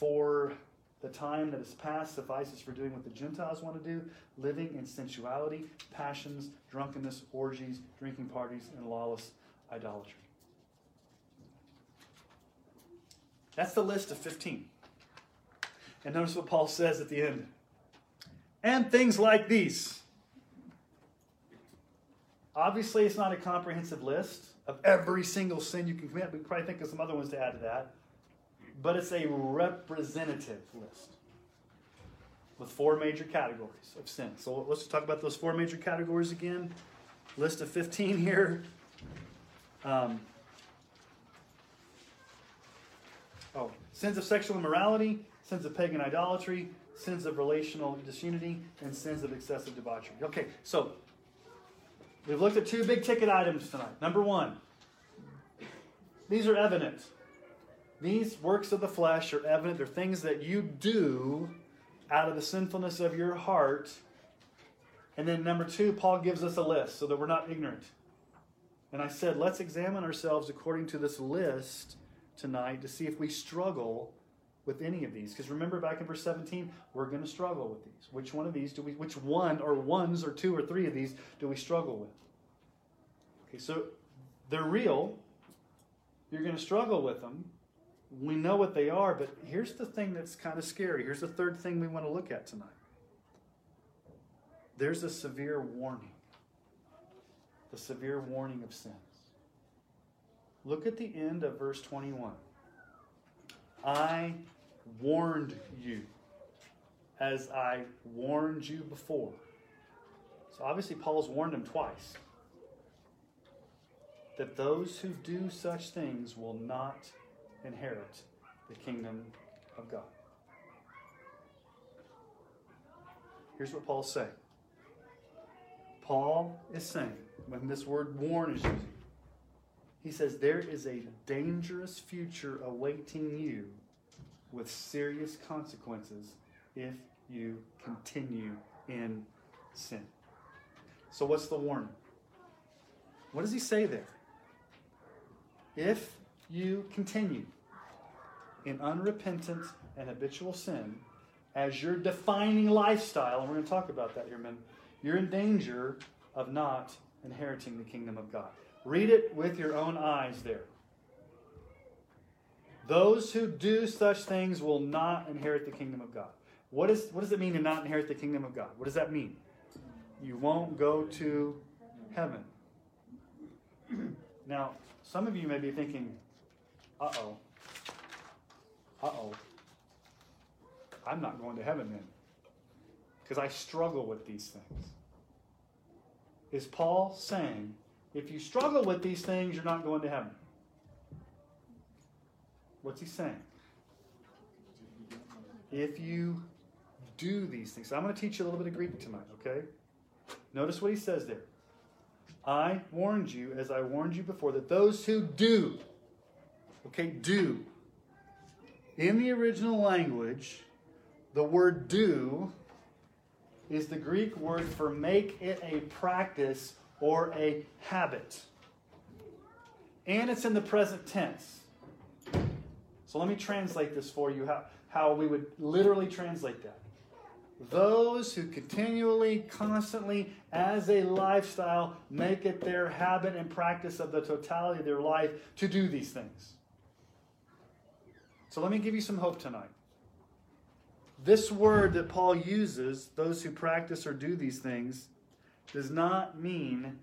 For the time that is past suffices for doing what the Gentiles want to do, living in sensuality, passions, drunkenness, orgies, drinking parties, and lawless idolatry. That's the list of 15. And notice what Paul says at the end. And things like these. Obviously, it's not a comprehensive list of every single sin you can commit. We probably think of some other ones to add to that but it's a representative list with four major categories of sin. So let's talk about those four major categories again. List of 15 here. Um, oh, sins of sexual immorality, sins of pagan idolatry, sins of relational disunity, and sins of excessive debauchery. Okay, so we've looked at two big ticket items tonight. Number one, these are evident. These works of the flesh are evident. They're things that you do out of the sinfulness of your heart. And then, number two, Paul gives us a list so that we're not ignorant. And I said, let's examine ourselves according to this list tonight to see if we struggle with any of these. Because remember back in verse 17, we're going to struggle with these. Which one of these do we, which one or ones or two or three of these do we struggle with? Okay, so they're real. You're going to struggle with them we know what they are, but here's the thing that's kind of scary. Here's the third thing we want to look at tonight. There's a severe warning. The severe warning of sins. Look at the end of verse 21. I warned you as I warned you before. So obviously, Paul's warned him twice that those who do such things will not inherit the kingdom of God. Here's what Paul's saying. Paul is saying, when this word warn is used, he says there is a dangerous future awaiting you with serious consequences if you continue in sin. So, what's the warning? What does he say there? If you continue in unrepentant and habitual sin as your defining lifestyle, and we're going to talk about that here, men, you're in danger of not inheriting the kingdom of God. Read it with your own eyes there. Those who do such things will not inherit the kingdom of God. What, is, what does it mean to not inherit the kingdom of God? What does that mean? You won't go to heaven. Now, some of you may be thinking, uh oh. Uh oh. I'm not going to heaven then because I struggle with these things. Is Paul saying, if you struggle with these things, you're not going to heaven? What's he saying? If you do these things. So I'm going to teach you a little bit of Greek tonight, okay? Notice what he says there. I warned you, as I warned you before, that those who do, okay, do, in the original language, the word do is the Greek word for make it a practice or a habit. And it's in the present tense. So let me translate this for you how, how we would literally translate that. Those who continually, constantly, as a lifestyle, make it their habit and practice of the totality of their life to do these things. So let me give you some hope tonight. This word that Paul uses, those who practice or do these things, does not mean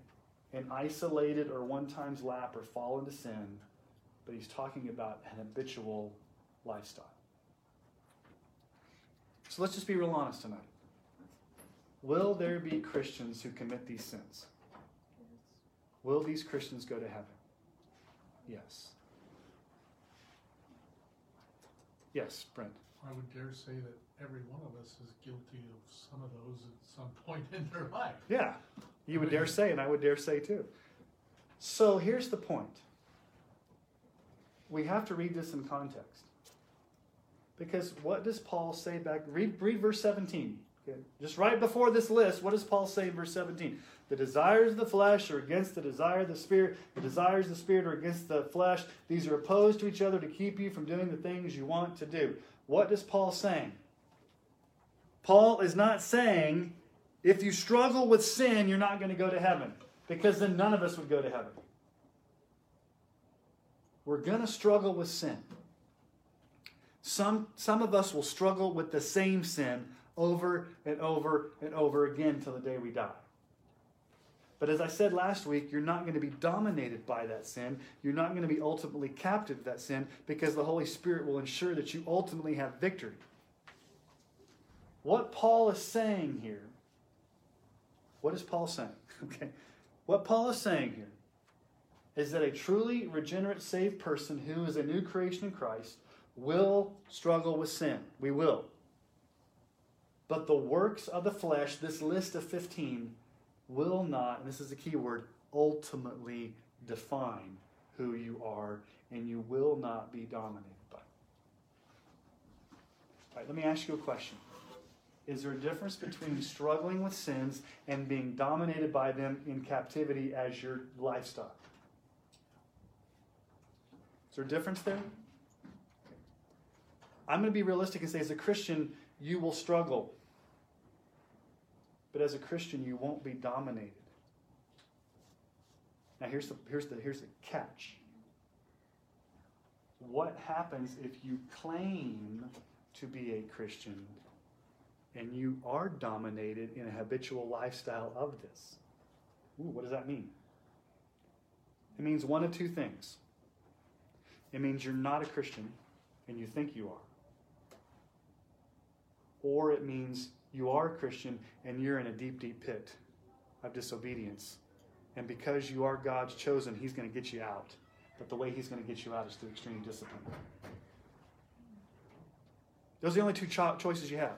an isolated or one times lap or fall into sin, but he's talking about an habitual lifestyle. So let's just be real honest tonight. Will there be Christians who commit these sins? Will these Christians go to heaven? Yes. Yes, Brent. I would dare say that every one of us is guilty of some of those at some point in their life. Yeah, you would dare say, and I would dare say too. So here's the point we have to read this in context. Because what does Paul say back? Read, read verse 17. Okay? Just right before this list, what does Paul say in verse 17? The desires of the flesh are against the desire of the spirit. The desires of the spirit are against the flesh. These are opposed to each other to keep you from doing the things you want to do. What does Paul saying? Paul is not saying if you struggle with sin, you're not going to go to heaven, because then none of us would go to heaven. We're going to struggle with sin. Some, some of us will struggle with the same sin over and over and over again till the day we die. But as I said last week, you're not going to be dominated by that sin. You're not going to be ultimately captive to that sin because the Holy Spirit will ensure that you ultimately have victory. What Paul is saying here, what is Paul saying? Okay. What Paul is saying here is that a truly regenerate, saved person who is a new creation in Christ will struggle with sin. We will. But the works of the flesh, this list of 15, will not, and this is a key word, ultimately define who you are, and you will not be dominated by. All right, let me ask you a question. Is there a difference between struggling with sins and being dominated by them in captivity as your lifestyle? Is there a difference there? I'm going to be realistic and say, as a Christian, you will struggle. But as a Christian, you won't be dominated. Now, here's the, here's the, here's the catch. What happens if you claim to be a Christian and you are dominated in a habitual lifestyle of this? Ooh, what does that mean? It means one of two things. It means you're not a Christian and you think you are or it means you are a Christian and you're in a deep, deep pit of disobedience. And because you are God's chosen, He's going to get you out. But the way He's going to get you out is through extreme discipline. Those are the only two cho- choices you have.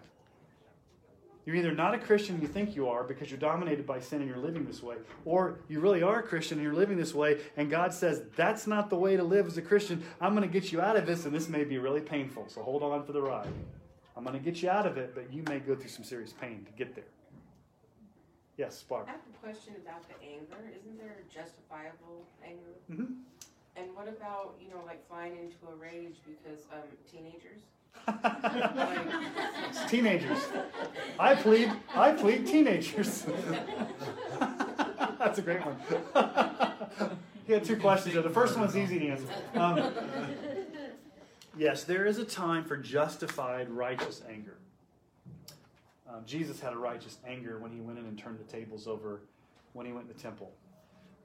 You're either not a Christian you think you are because you're dominated by sin and you're living this way, or you really are a Christian and you're living this way, and God says, That's not the way to live as a Christian. I'm going to get you out of this, and this may be really painful. So hold on for the ride. I'm going to get you out of it, but you may go through some serious pain to get there. Yes, Barb. I have a question about the anger. Isn't there justifiable anger? Mm-hmm. And what about, you know, like flying into a rage because um, teenagers? It's teenagers. I plead. I plead teenagers. That's a great one. he had two questions there. The first one's easy to answer. Um, yes, there is a time for justified righteous anger. Um, Jesus had a righteous anger when he went in and turned the tables over when he went to the temple.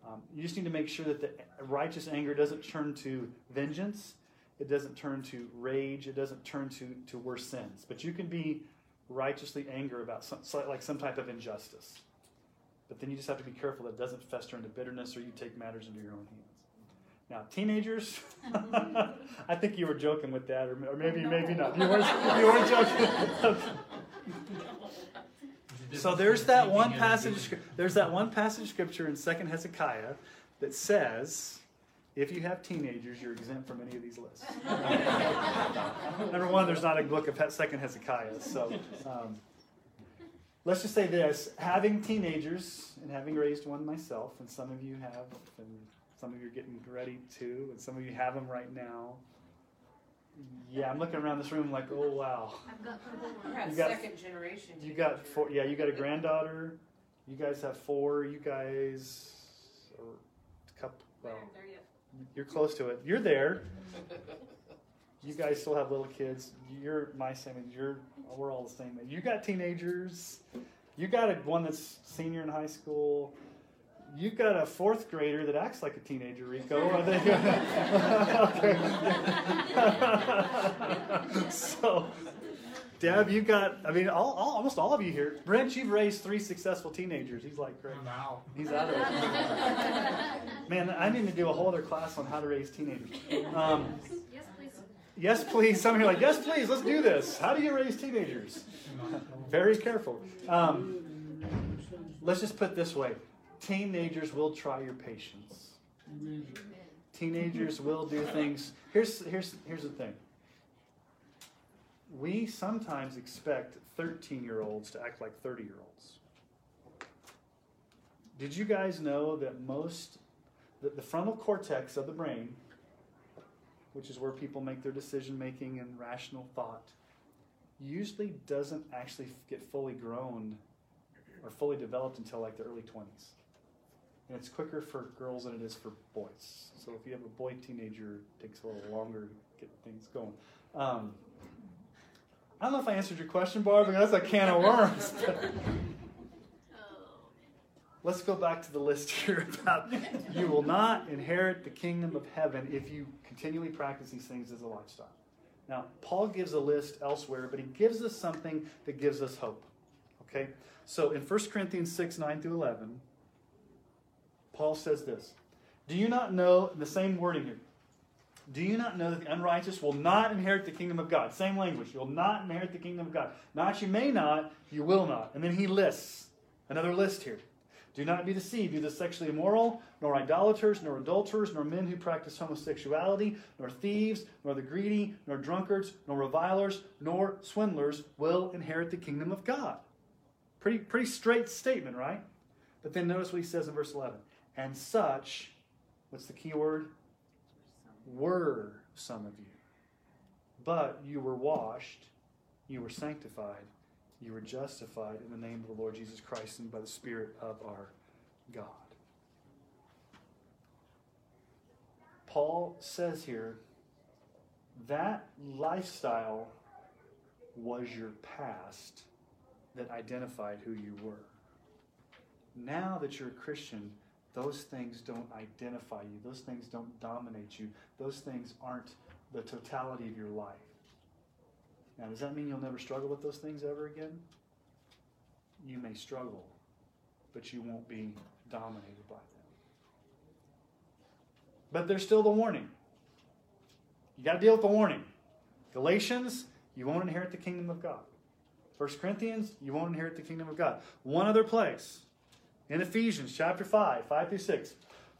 Um, you just need to make sure that the righteous anger doesn't turn to vengeance it doesn't turn to rage, it doesn't turn to, to worse sins. But you can be righteously angry about some, like some type of injustice. But then you just have to be careful that it doesn't fester into bitterness or you take matters into your own hands. Now, teenagers, I think you were joking with that, or, or maybe, maybe not. You weren't, you weren't joking. so there's that one passage. There's that one passage scripture in Second Hezekiah that says, if you have teenagers, you're exempt from any of these lists. Number one, there's not a book of Second Hezekiah, so. Um, let's just say this having teenagers and having raised one myself, and some of you have, and some of you are getting ready to, and some of you have them right now. Yeah, I'm looking around this room like, oh wow. You got second generation. You got four. Yeah, you got a granddaughter. You guys have four. You guys are a couple. Well, you're close to it. You're there. You guys still have little kids. You're my same age. You're we're all the same age. You got teenagers. You got a one that's senior in high school. You got a fourth grader that acts like a teenager, Rico. Are they? so, Deb, you got, I mean, all, all, almost all of you here. Brent, you've raised three successful teenagers. He's like, great. I'm. He's out of it. Man, I need to do a whole other class on how to raise teenagers. Um, yes, please. Yes, please. Some of you are like, yes, please, let's do this. How do you raise teenagers? Very careful. Um, let's just put this way teenagers will try your patience. Teenagers will do things. Here's, here's, here's the thing we sometimes expect 13 year olds to act like 30 year olds. Did you guys know that most, that the frontal cortex of the brain, which is where people make their decision making and rational thought, usually doesn't actually get fully grown or fully developed until like the early 20s. And it's quicker for girls than it is for boys. So if you have a boy teenager, it takes a little longer to get things going. Um, I don't know if I answered your question, Barb, that's a can of worms. Let's go back to the list here about you will not inherit the kingdom of heaven if you continually practice these things as a lifestyle. Now, Paul gives a list elsewhere, but he gives us something that gives us hope. Okay? So in 1 Corinthians 6 9 through 11, Paul says this Do you not know, the same wording here, do you not know that the unrighteous will not inherit the kingdom of God? Same language. You will not inherit the kingdom of God. Not you may not, you will not. And then he lists another list here. Do not be deceived, neither sexually immoral, nor idolaters, nor adulterers, nor men who practice homosexuality, nor thieves, nor the greedy, nor drunkards, nor revilers, nor swindlers will inherit the kingdom of God. Pretty, pretty straight statement, right? But then notice what he says in verse 11. And such, what's the key word? were some of you. But you were washed, you were sanctified, you were justified in the name of the Lord Jesus Christ and by the Spirit of our God. Paul says here that lifestyle was your past that identified who you were. Now that you're a Christian, those things don't identify you. Those things don't dominate you. Those things aren't the totality of your life. Now, does that mean you'll never struggle with those things ever again? You may struggle, but you won't be dominated by them. But there's still the warning. You got to deal with the warning. Galatians, you won't inherit the kingdom of God. First Corinthians, you won't inherit the kingdom of God. One other place, in Ephesians chapter 5, 5 through 6.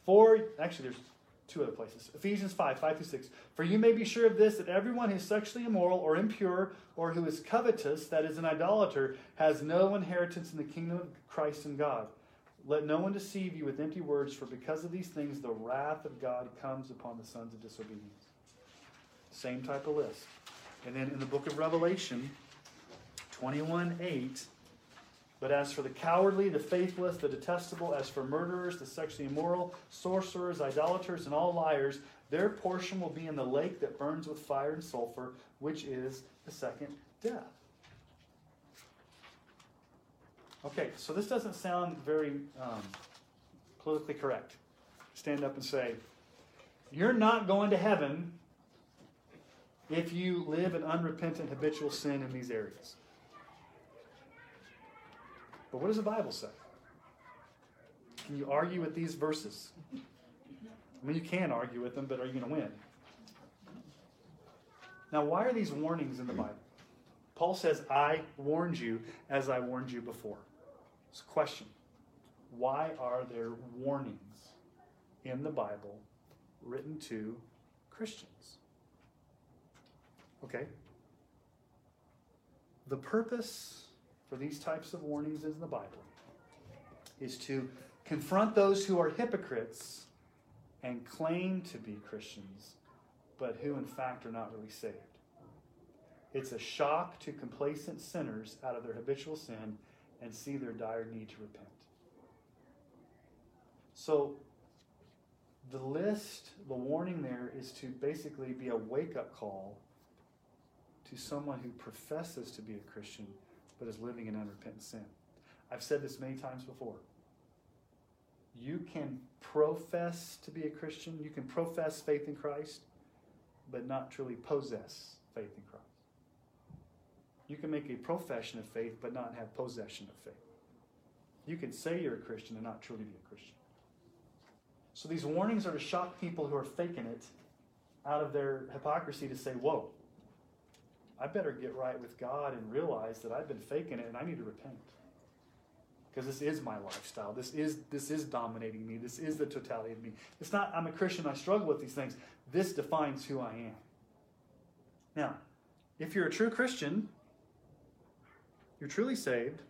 For, actually, there's two other places. Ephesians 5, 5 through 6. For you may be sure of this, that everyone who is sexually immoral or impure or who is covetous, that is an idolater, has no inheritance in the kingdom of Christ and God. Let no one deceive you with empty words, for because of these things the wrath of God comes upon the sons of disobedience. Same type of list. And then in the book of Revelation, 21 8, but as for the cowardly, the faithless, the detestable, as for murderers, the sexually immoral, sorcerers, idolaters, and all liars, their portion will be in the lake that burns with fire and sulfur, which is the second death. Okay, so this doesn't sound very um, politically correct. Stand up and say, You're not going to heaven if you live in unrepentant habitual sin in these areas. But what does the Bible say? Can you argue with these verses? I mean, you can argue with them, but are you going to win? Now, why are these warnings in the Bible? Paul says, I warned you as I warned you before. It's a question. Why are there warnings in the Bible written to Christians? Okay. The purpose for these types of warnings in the Bible is to confront those who are hypocrites and claim to be Christians, but who in fact are not really saved. It's a shock to complacent sinners out of their habitual sin and see their dire need to repent. So, the list, the warning there is to basically be a wake up call to someone who professes to be a Christian but is living in unrepentant sin. I've said this many times before. You can profess to be a Christian, you can profess faith in Christ, but not truly possess faith in Christ. You can make a profession of faith, but not have possession of faith. You can say you're a Christian and not truly be a Christian. So these warnings are to shock people who are faking it out of their hypocrisy to say, whoa, I better get right with God and realize that I've been faking it and I need to repent. Because this is my lifestyle. This is this is dominating me. This is the totality of me. It's not I'm a Christian, I struggle with these things. This defines who I am. Now, if you're a true Christian, you're truly saved,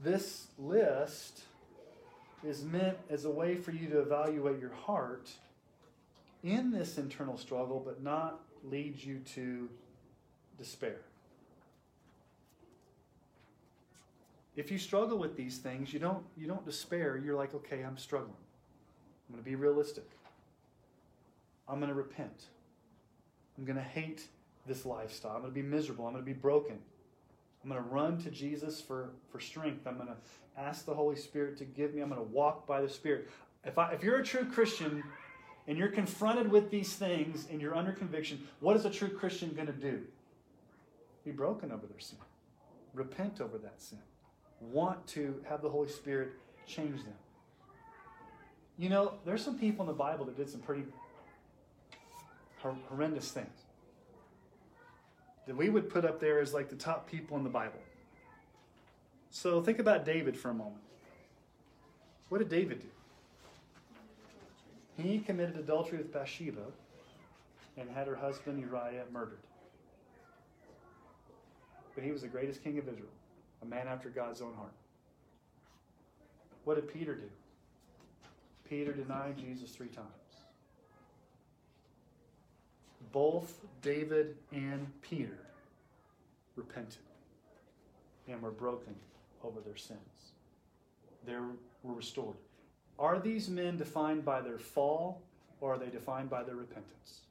this list is meant as a way for you to evaluate your heart in this internal struggle, but not lead you to despair. If you struggle with these things, you don't you don't despair. You're like, okay, I'm struggling. I'm going to be realistic. I'm going to repent. I'm going to hate this lifestyle. I'm going to be miserable. I'm going to be broken. I'm going to run to Jesus for, for strength. I'm going to ask the Holy Spirit to give me. I'm going to walk by the Spirit. If, I, if you're a true Christian and you're confronted with these things and you're under conviction, what is a true Christian going to do? Be broken over their sin, repent over that sin, want to have the Holy Spirit change them. You know, there's some people in the Bible that did some pretty horrendous things that we would put up there as like the top people in the Bible. So think about David for a moment. What did David do? He committed adultery with Bathsheba and had her husband Uriah murdered. But he was the greatest king of Israel, a man after God's own heart. What did Peter do? Peter denied Jesus three times both David and Peter repented and were broken over their sins. They were restored. Are these men defined by their fall or are they defined by their repentance?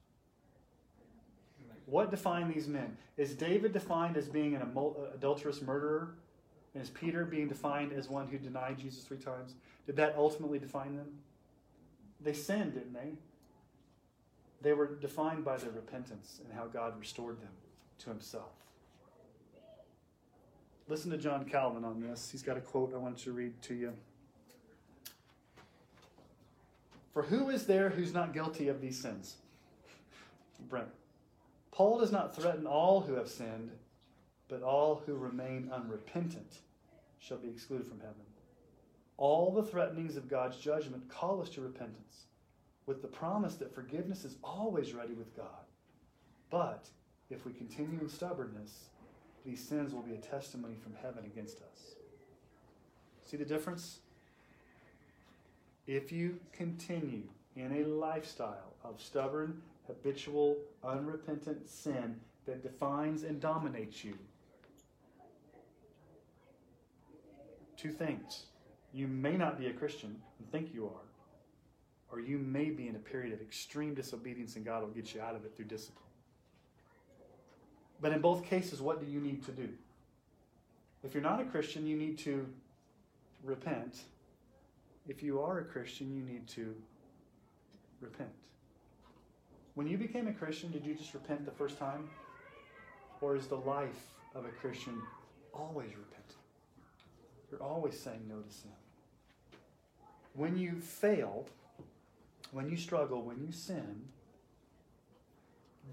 What defined these men? Is David defined as being an uh, adulterous murderer? And is Peter being defined as one who denied Jesus three times? Did that ultimately define them? They sinned, didn't they? They were defined by their repentance and how God restored them to himself. Listen to John Calvin on this. He's got a quote I want to read to you. For who is there who's not guilty of these sins? Brent. Paul does not threaten all who have sinned, but all who remain unrepentant shall be excluded from heaven. All the threatenings of God's judgment call us to repentance with the promise that forgiveness is always ready with God. But if we continue in stubbornness, these sins will be a testimony from heaven against us. See the difference? If you continue in a lifestyle of stubborn, habitual, unrepentant sin that defines and dominates you, two things. You may not be a Christian and think you are, or you may be in a period of extreme disobedience and God will get you out of it through discipline. But in both cases, what do you need to do? If you're not a Christian, you need to repent. If you are a Christian, you need to repent. When you became a Christian, did you just repent the first time? Or is the life of a Christian always repenting? You're always saying no to sin. When you fail, when you struggle, when you sin,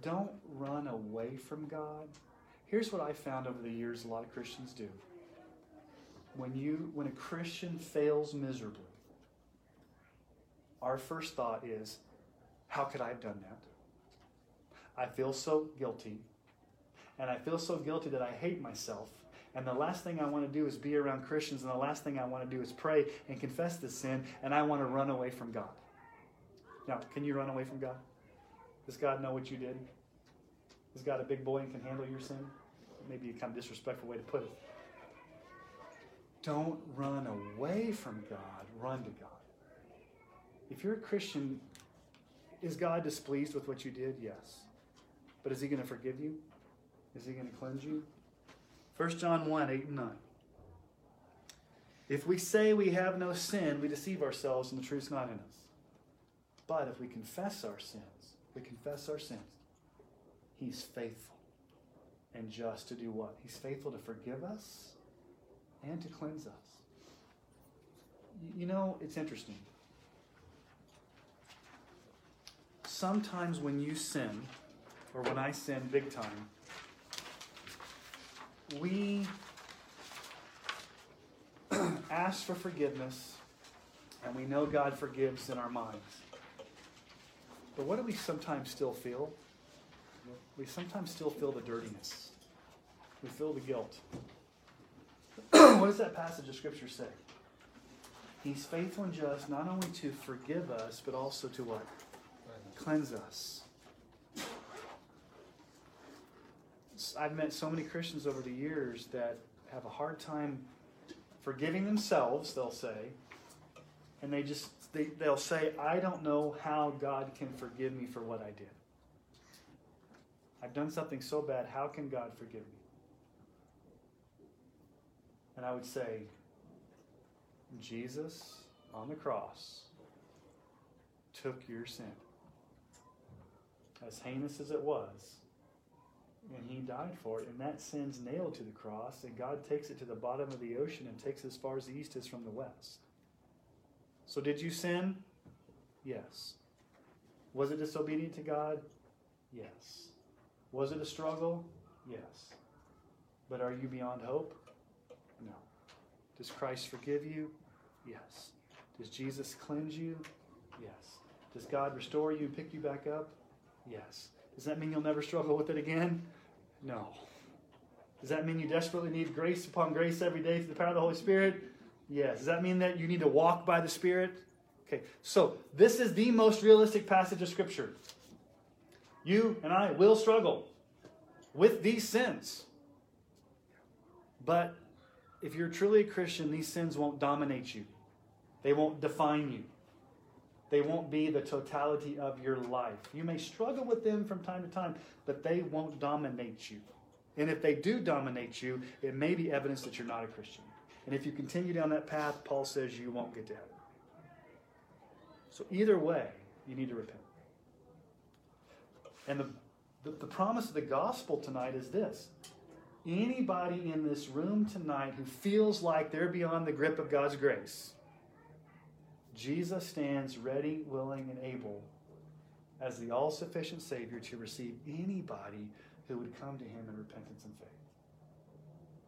don't run away from God. Here's what I found over the years a lot of Christians do. When you when a Christian fails miserably, our first thought is, how could I have done that? I feel so guilty. And I feel so guilty that I hate myself. And the last thing I want to do is be around Christians, and the last thing I want to do is pray and confess this sin, and I want to run away from God. Now, can you run away from God? Does God know what you did? Is God a big boy and can handle your sin? Maybe a kind of disrespectful way to put it. Don't run away from God, run to God. If you're a Christian, is God displeased with what you did? Yes. But is He going to forgive you? Is He going to cleanse you? 1 John 1 8 and 9. If we say we have no sin, we deceive ourselves and the truth is not in us. But if we confess our sins, we confess our sins, He's faithful and just to do what? He's faithful to forgive us and to cleanse us. You know, it's interesting. Sometimes when you sin, or when I sin big time, we ask for forgiveness and we know God forgives in our minds. But what do we sometimes still feel? We sometimes still feel the dirtiness. We feel the guilt. what does that passage of Scripture say? He's faithful and just not only to forgive us, but also to what? Cleanse us. I've met so many Christians over the years that have a hard time forgiving themselves, they'll say, and they just they, they'll say, I don't know how God can forgive me for what I did. I've done something so bad, how can God forgive me? And I would say, Jesus on the cross took your sin. As heinous as it was, and he died for it, and that sin's nailed to the cross, and God takes it to the bottom of the ocean and takes it as far as the east is from the west. So, did you sin? Yes. Was it disobedient to God? Yes. Was it a struggle? Yes. But are you beyond hope? No. Does Christ forgive you? Yes. Does Jesus cleanse you? Yes. Does God restore you and pick you back up? Yes. Does that mean you'll never struggle with it again? No. Does that mean you desperately need grace upon grace every day through the power of the Holy Spirit? Yes. Does that mean that you need to walk by the Spirit? Okay, so this is the most realistic passage of Scripture. You and I will struggle with these sins. But if you're truly a Christian, these sins won't dominate you, they won't define you. They won't be the totality of your life. You may struggle with them from time to time, but they won't dominate you. And if they do dominate you, it may be evidence that you're not a Christian. And if you continue down that path, Paul says you won't get to heaven. So either way, you need to repent. And the, the, the promise of the gospel tonight is this anybody in this room tonight who feels like they're beyond the grip of God's grace, Jesus stands ready, willing, and able as the all sufficient Savior to receive anybody who would come to him in repentance and faith.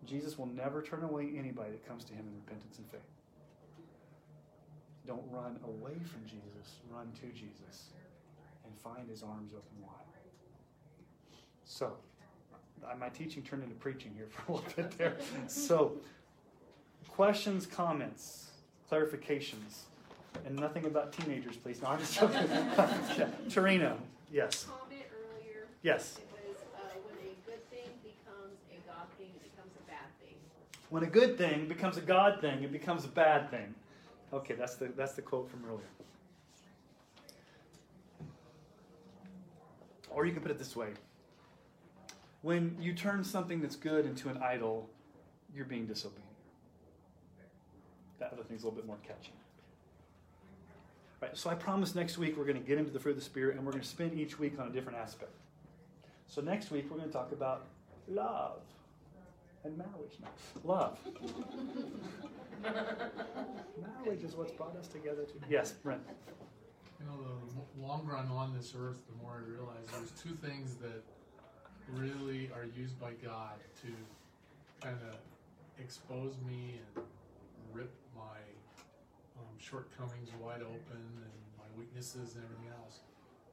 Jesus will never turn away anybody that comes to him in repentance and faith. Don't run away from Jesus, run to Jesus and find his arms open wide. So, my teaching turned into preaching here for a little bit there. So, questions, comments, clarifications, and nothing about teenagers, please. No, I'm just joking. yeah. Torino, yes. Comment earlier. Yes. It was uh, when a good thing becomes a God thing, it becomes a bad thing. When a good thing becomes a God thing, it becomes a bad thing. Okay, that's the that's the quote from earlier. Or you can put it this way. When you turn something that's good into an idol, you're being disobedient. That other thing's a little bit more catchy. Right, so I promise next week we're going to get into the fruit of the Spirit and we're going to spend each week on a different aspect. So next week we're going to talk about love and marriage. Love. marriage is what's brought us together. To, yes, Brent. You know, the longer I'm on this earth, the more I realize there's two things that really are used by God to kind of expose me and rip shortcomings wide open and my weaknesses and everything else.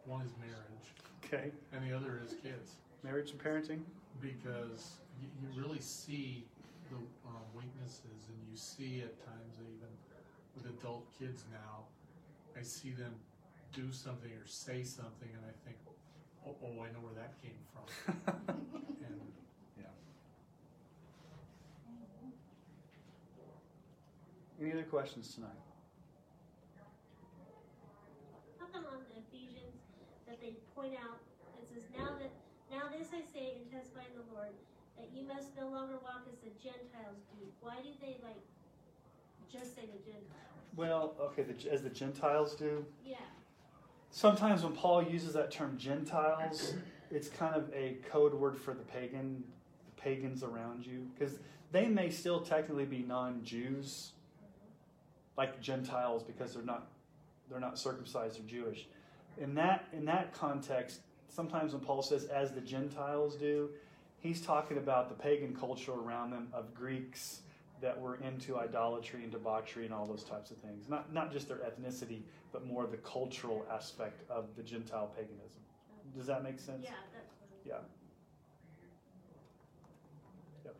One is marriage, Okay, and the other is kids. marriage and parenting. because you, you really see the um, weaknesses, and you see at times even with adult kids now, I see them do something or say something, and I think, oh, oh I know where that came from. and yeah. Any other questions tonight? Come on the Ephesians that they point out, it says, now that, now this I say and testify in the Lord, that you must no longer walk as the Gentiles do. Why do they like, just say the Gentiles? Well, okay, the, as the Gentiles do. Yeah, Sometimes when Paul uses that term Gentiles, it's kind of a code word for the pagan, the pagans around you, because they may still technically be non-Jews, like Gentiles, because they're not they're not circumcised or Jewish. In that in that context, sometimes when Paul says "as the Gentiles do," he's talking about the pagan culture around them of Greeks that were into idolatry and debauchery and all those types of things. Not not just their ethnicity, but more the cultural aspect of the Gentile paganism. Does that make sense? yeah, that's Yeah. Yep.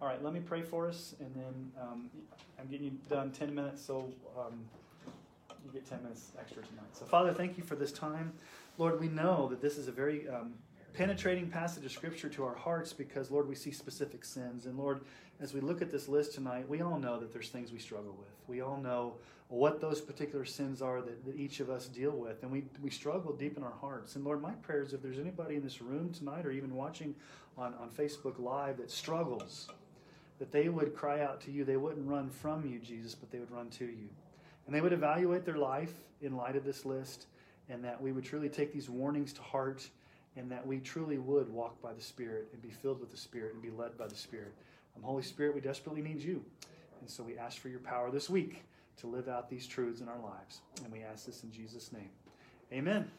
All right, let me pray for us, and then um, I'm getting you done 10 minutes, so um, you get 10 minutes extra tonight. So, Father, thank you for this time. Lord, we know that this is a very um, penetrating passage of Scripture to our hearts because, Lord, we see specific sins. And, Lord, as we look at this list tonight, we all know that there's things we struggle with. We all know what those particular sins are that, that each of us deal with. And we, we struggle deep in our hearts. And Lord, my prayer is if there's anybody in this room tonight or even watching on, on Facebook Live that struggles, that they would cry out to you. They wouldn't run from you, Jesus, but they would run to you. And they would evaluate their life in light of this list, and that we would truly take these warnings to heart, and that we truly would walk by the Spirit and be filled with the Spirit and be led by the Spirit. Um, Holy Spirit, we desperately need you. And so we ask for your power this week to live out these truths in our lives. And we ask this in Jesus' name. Amen.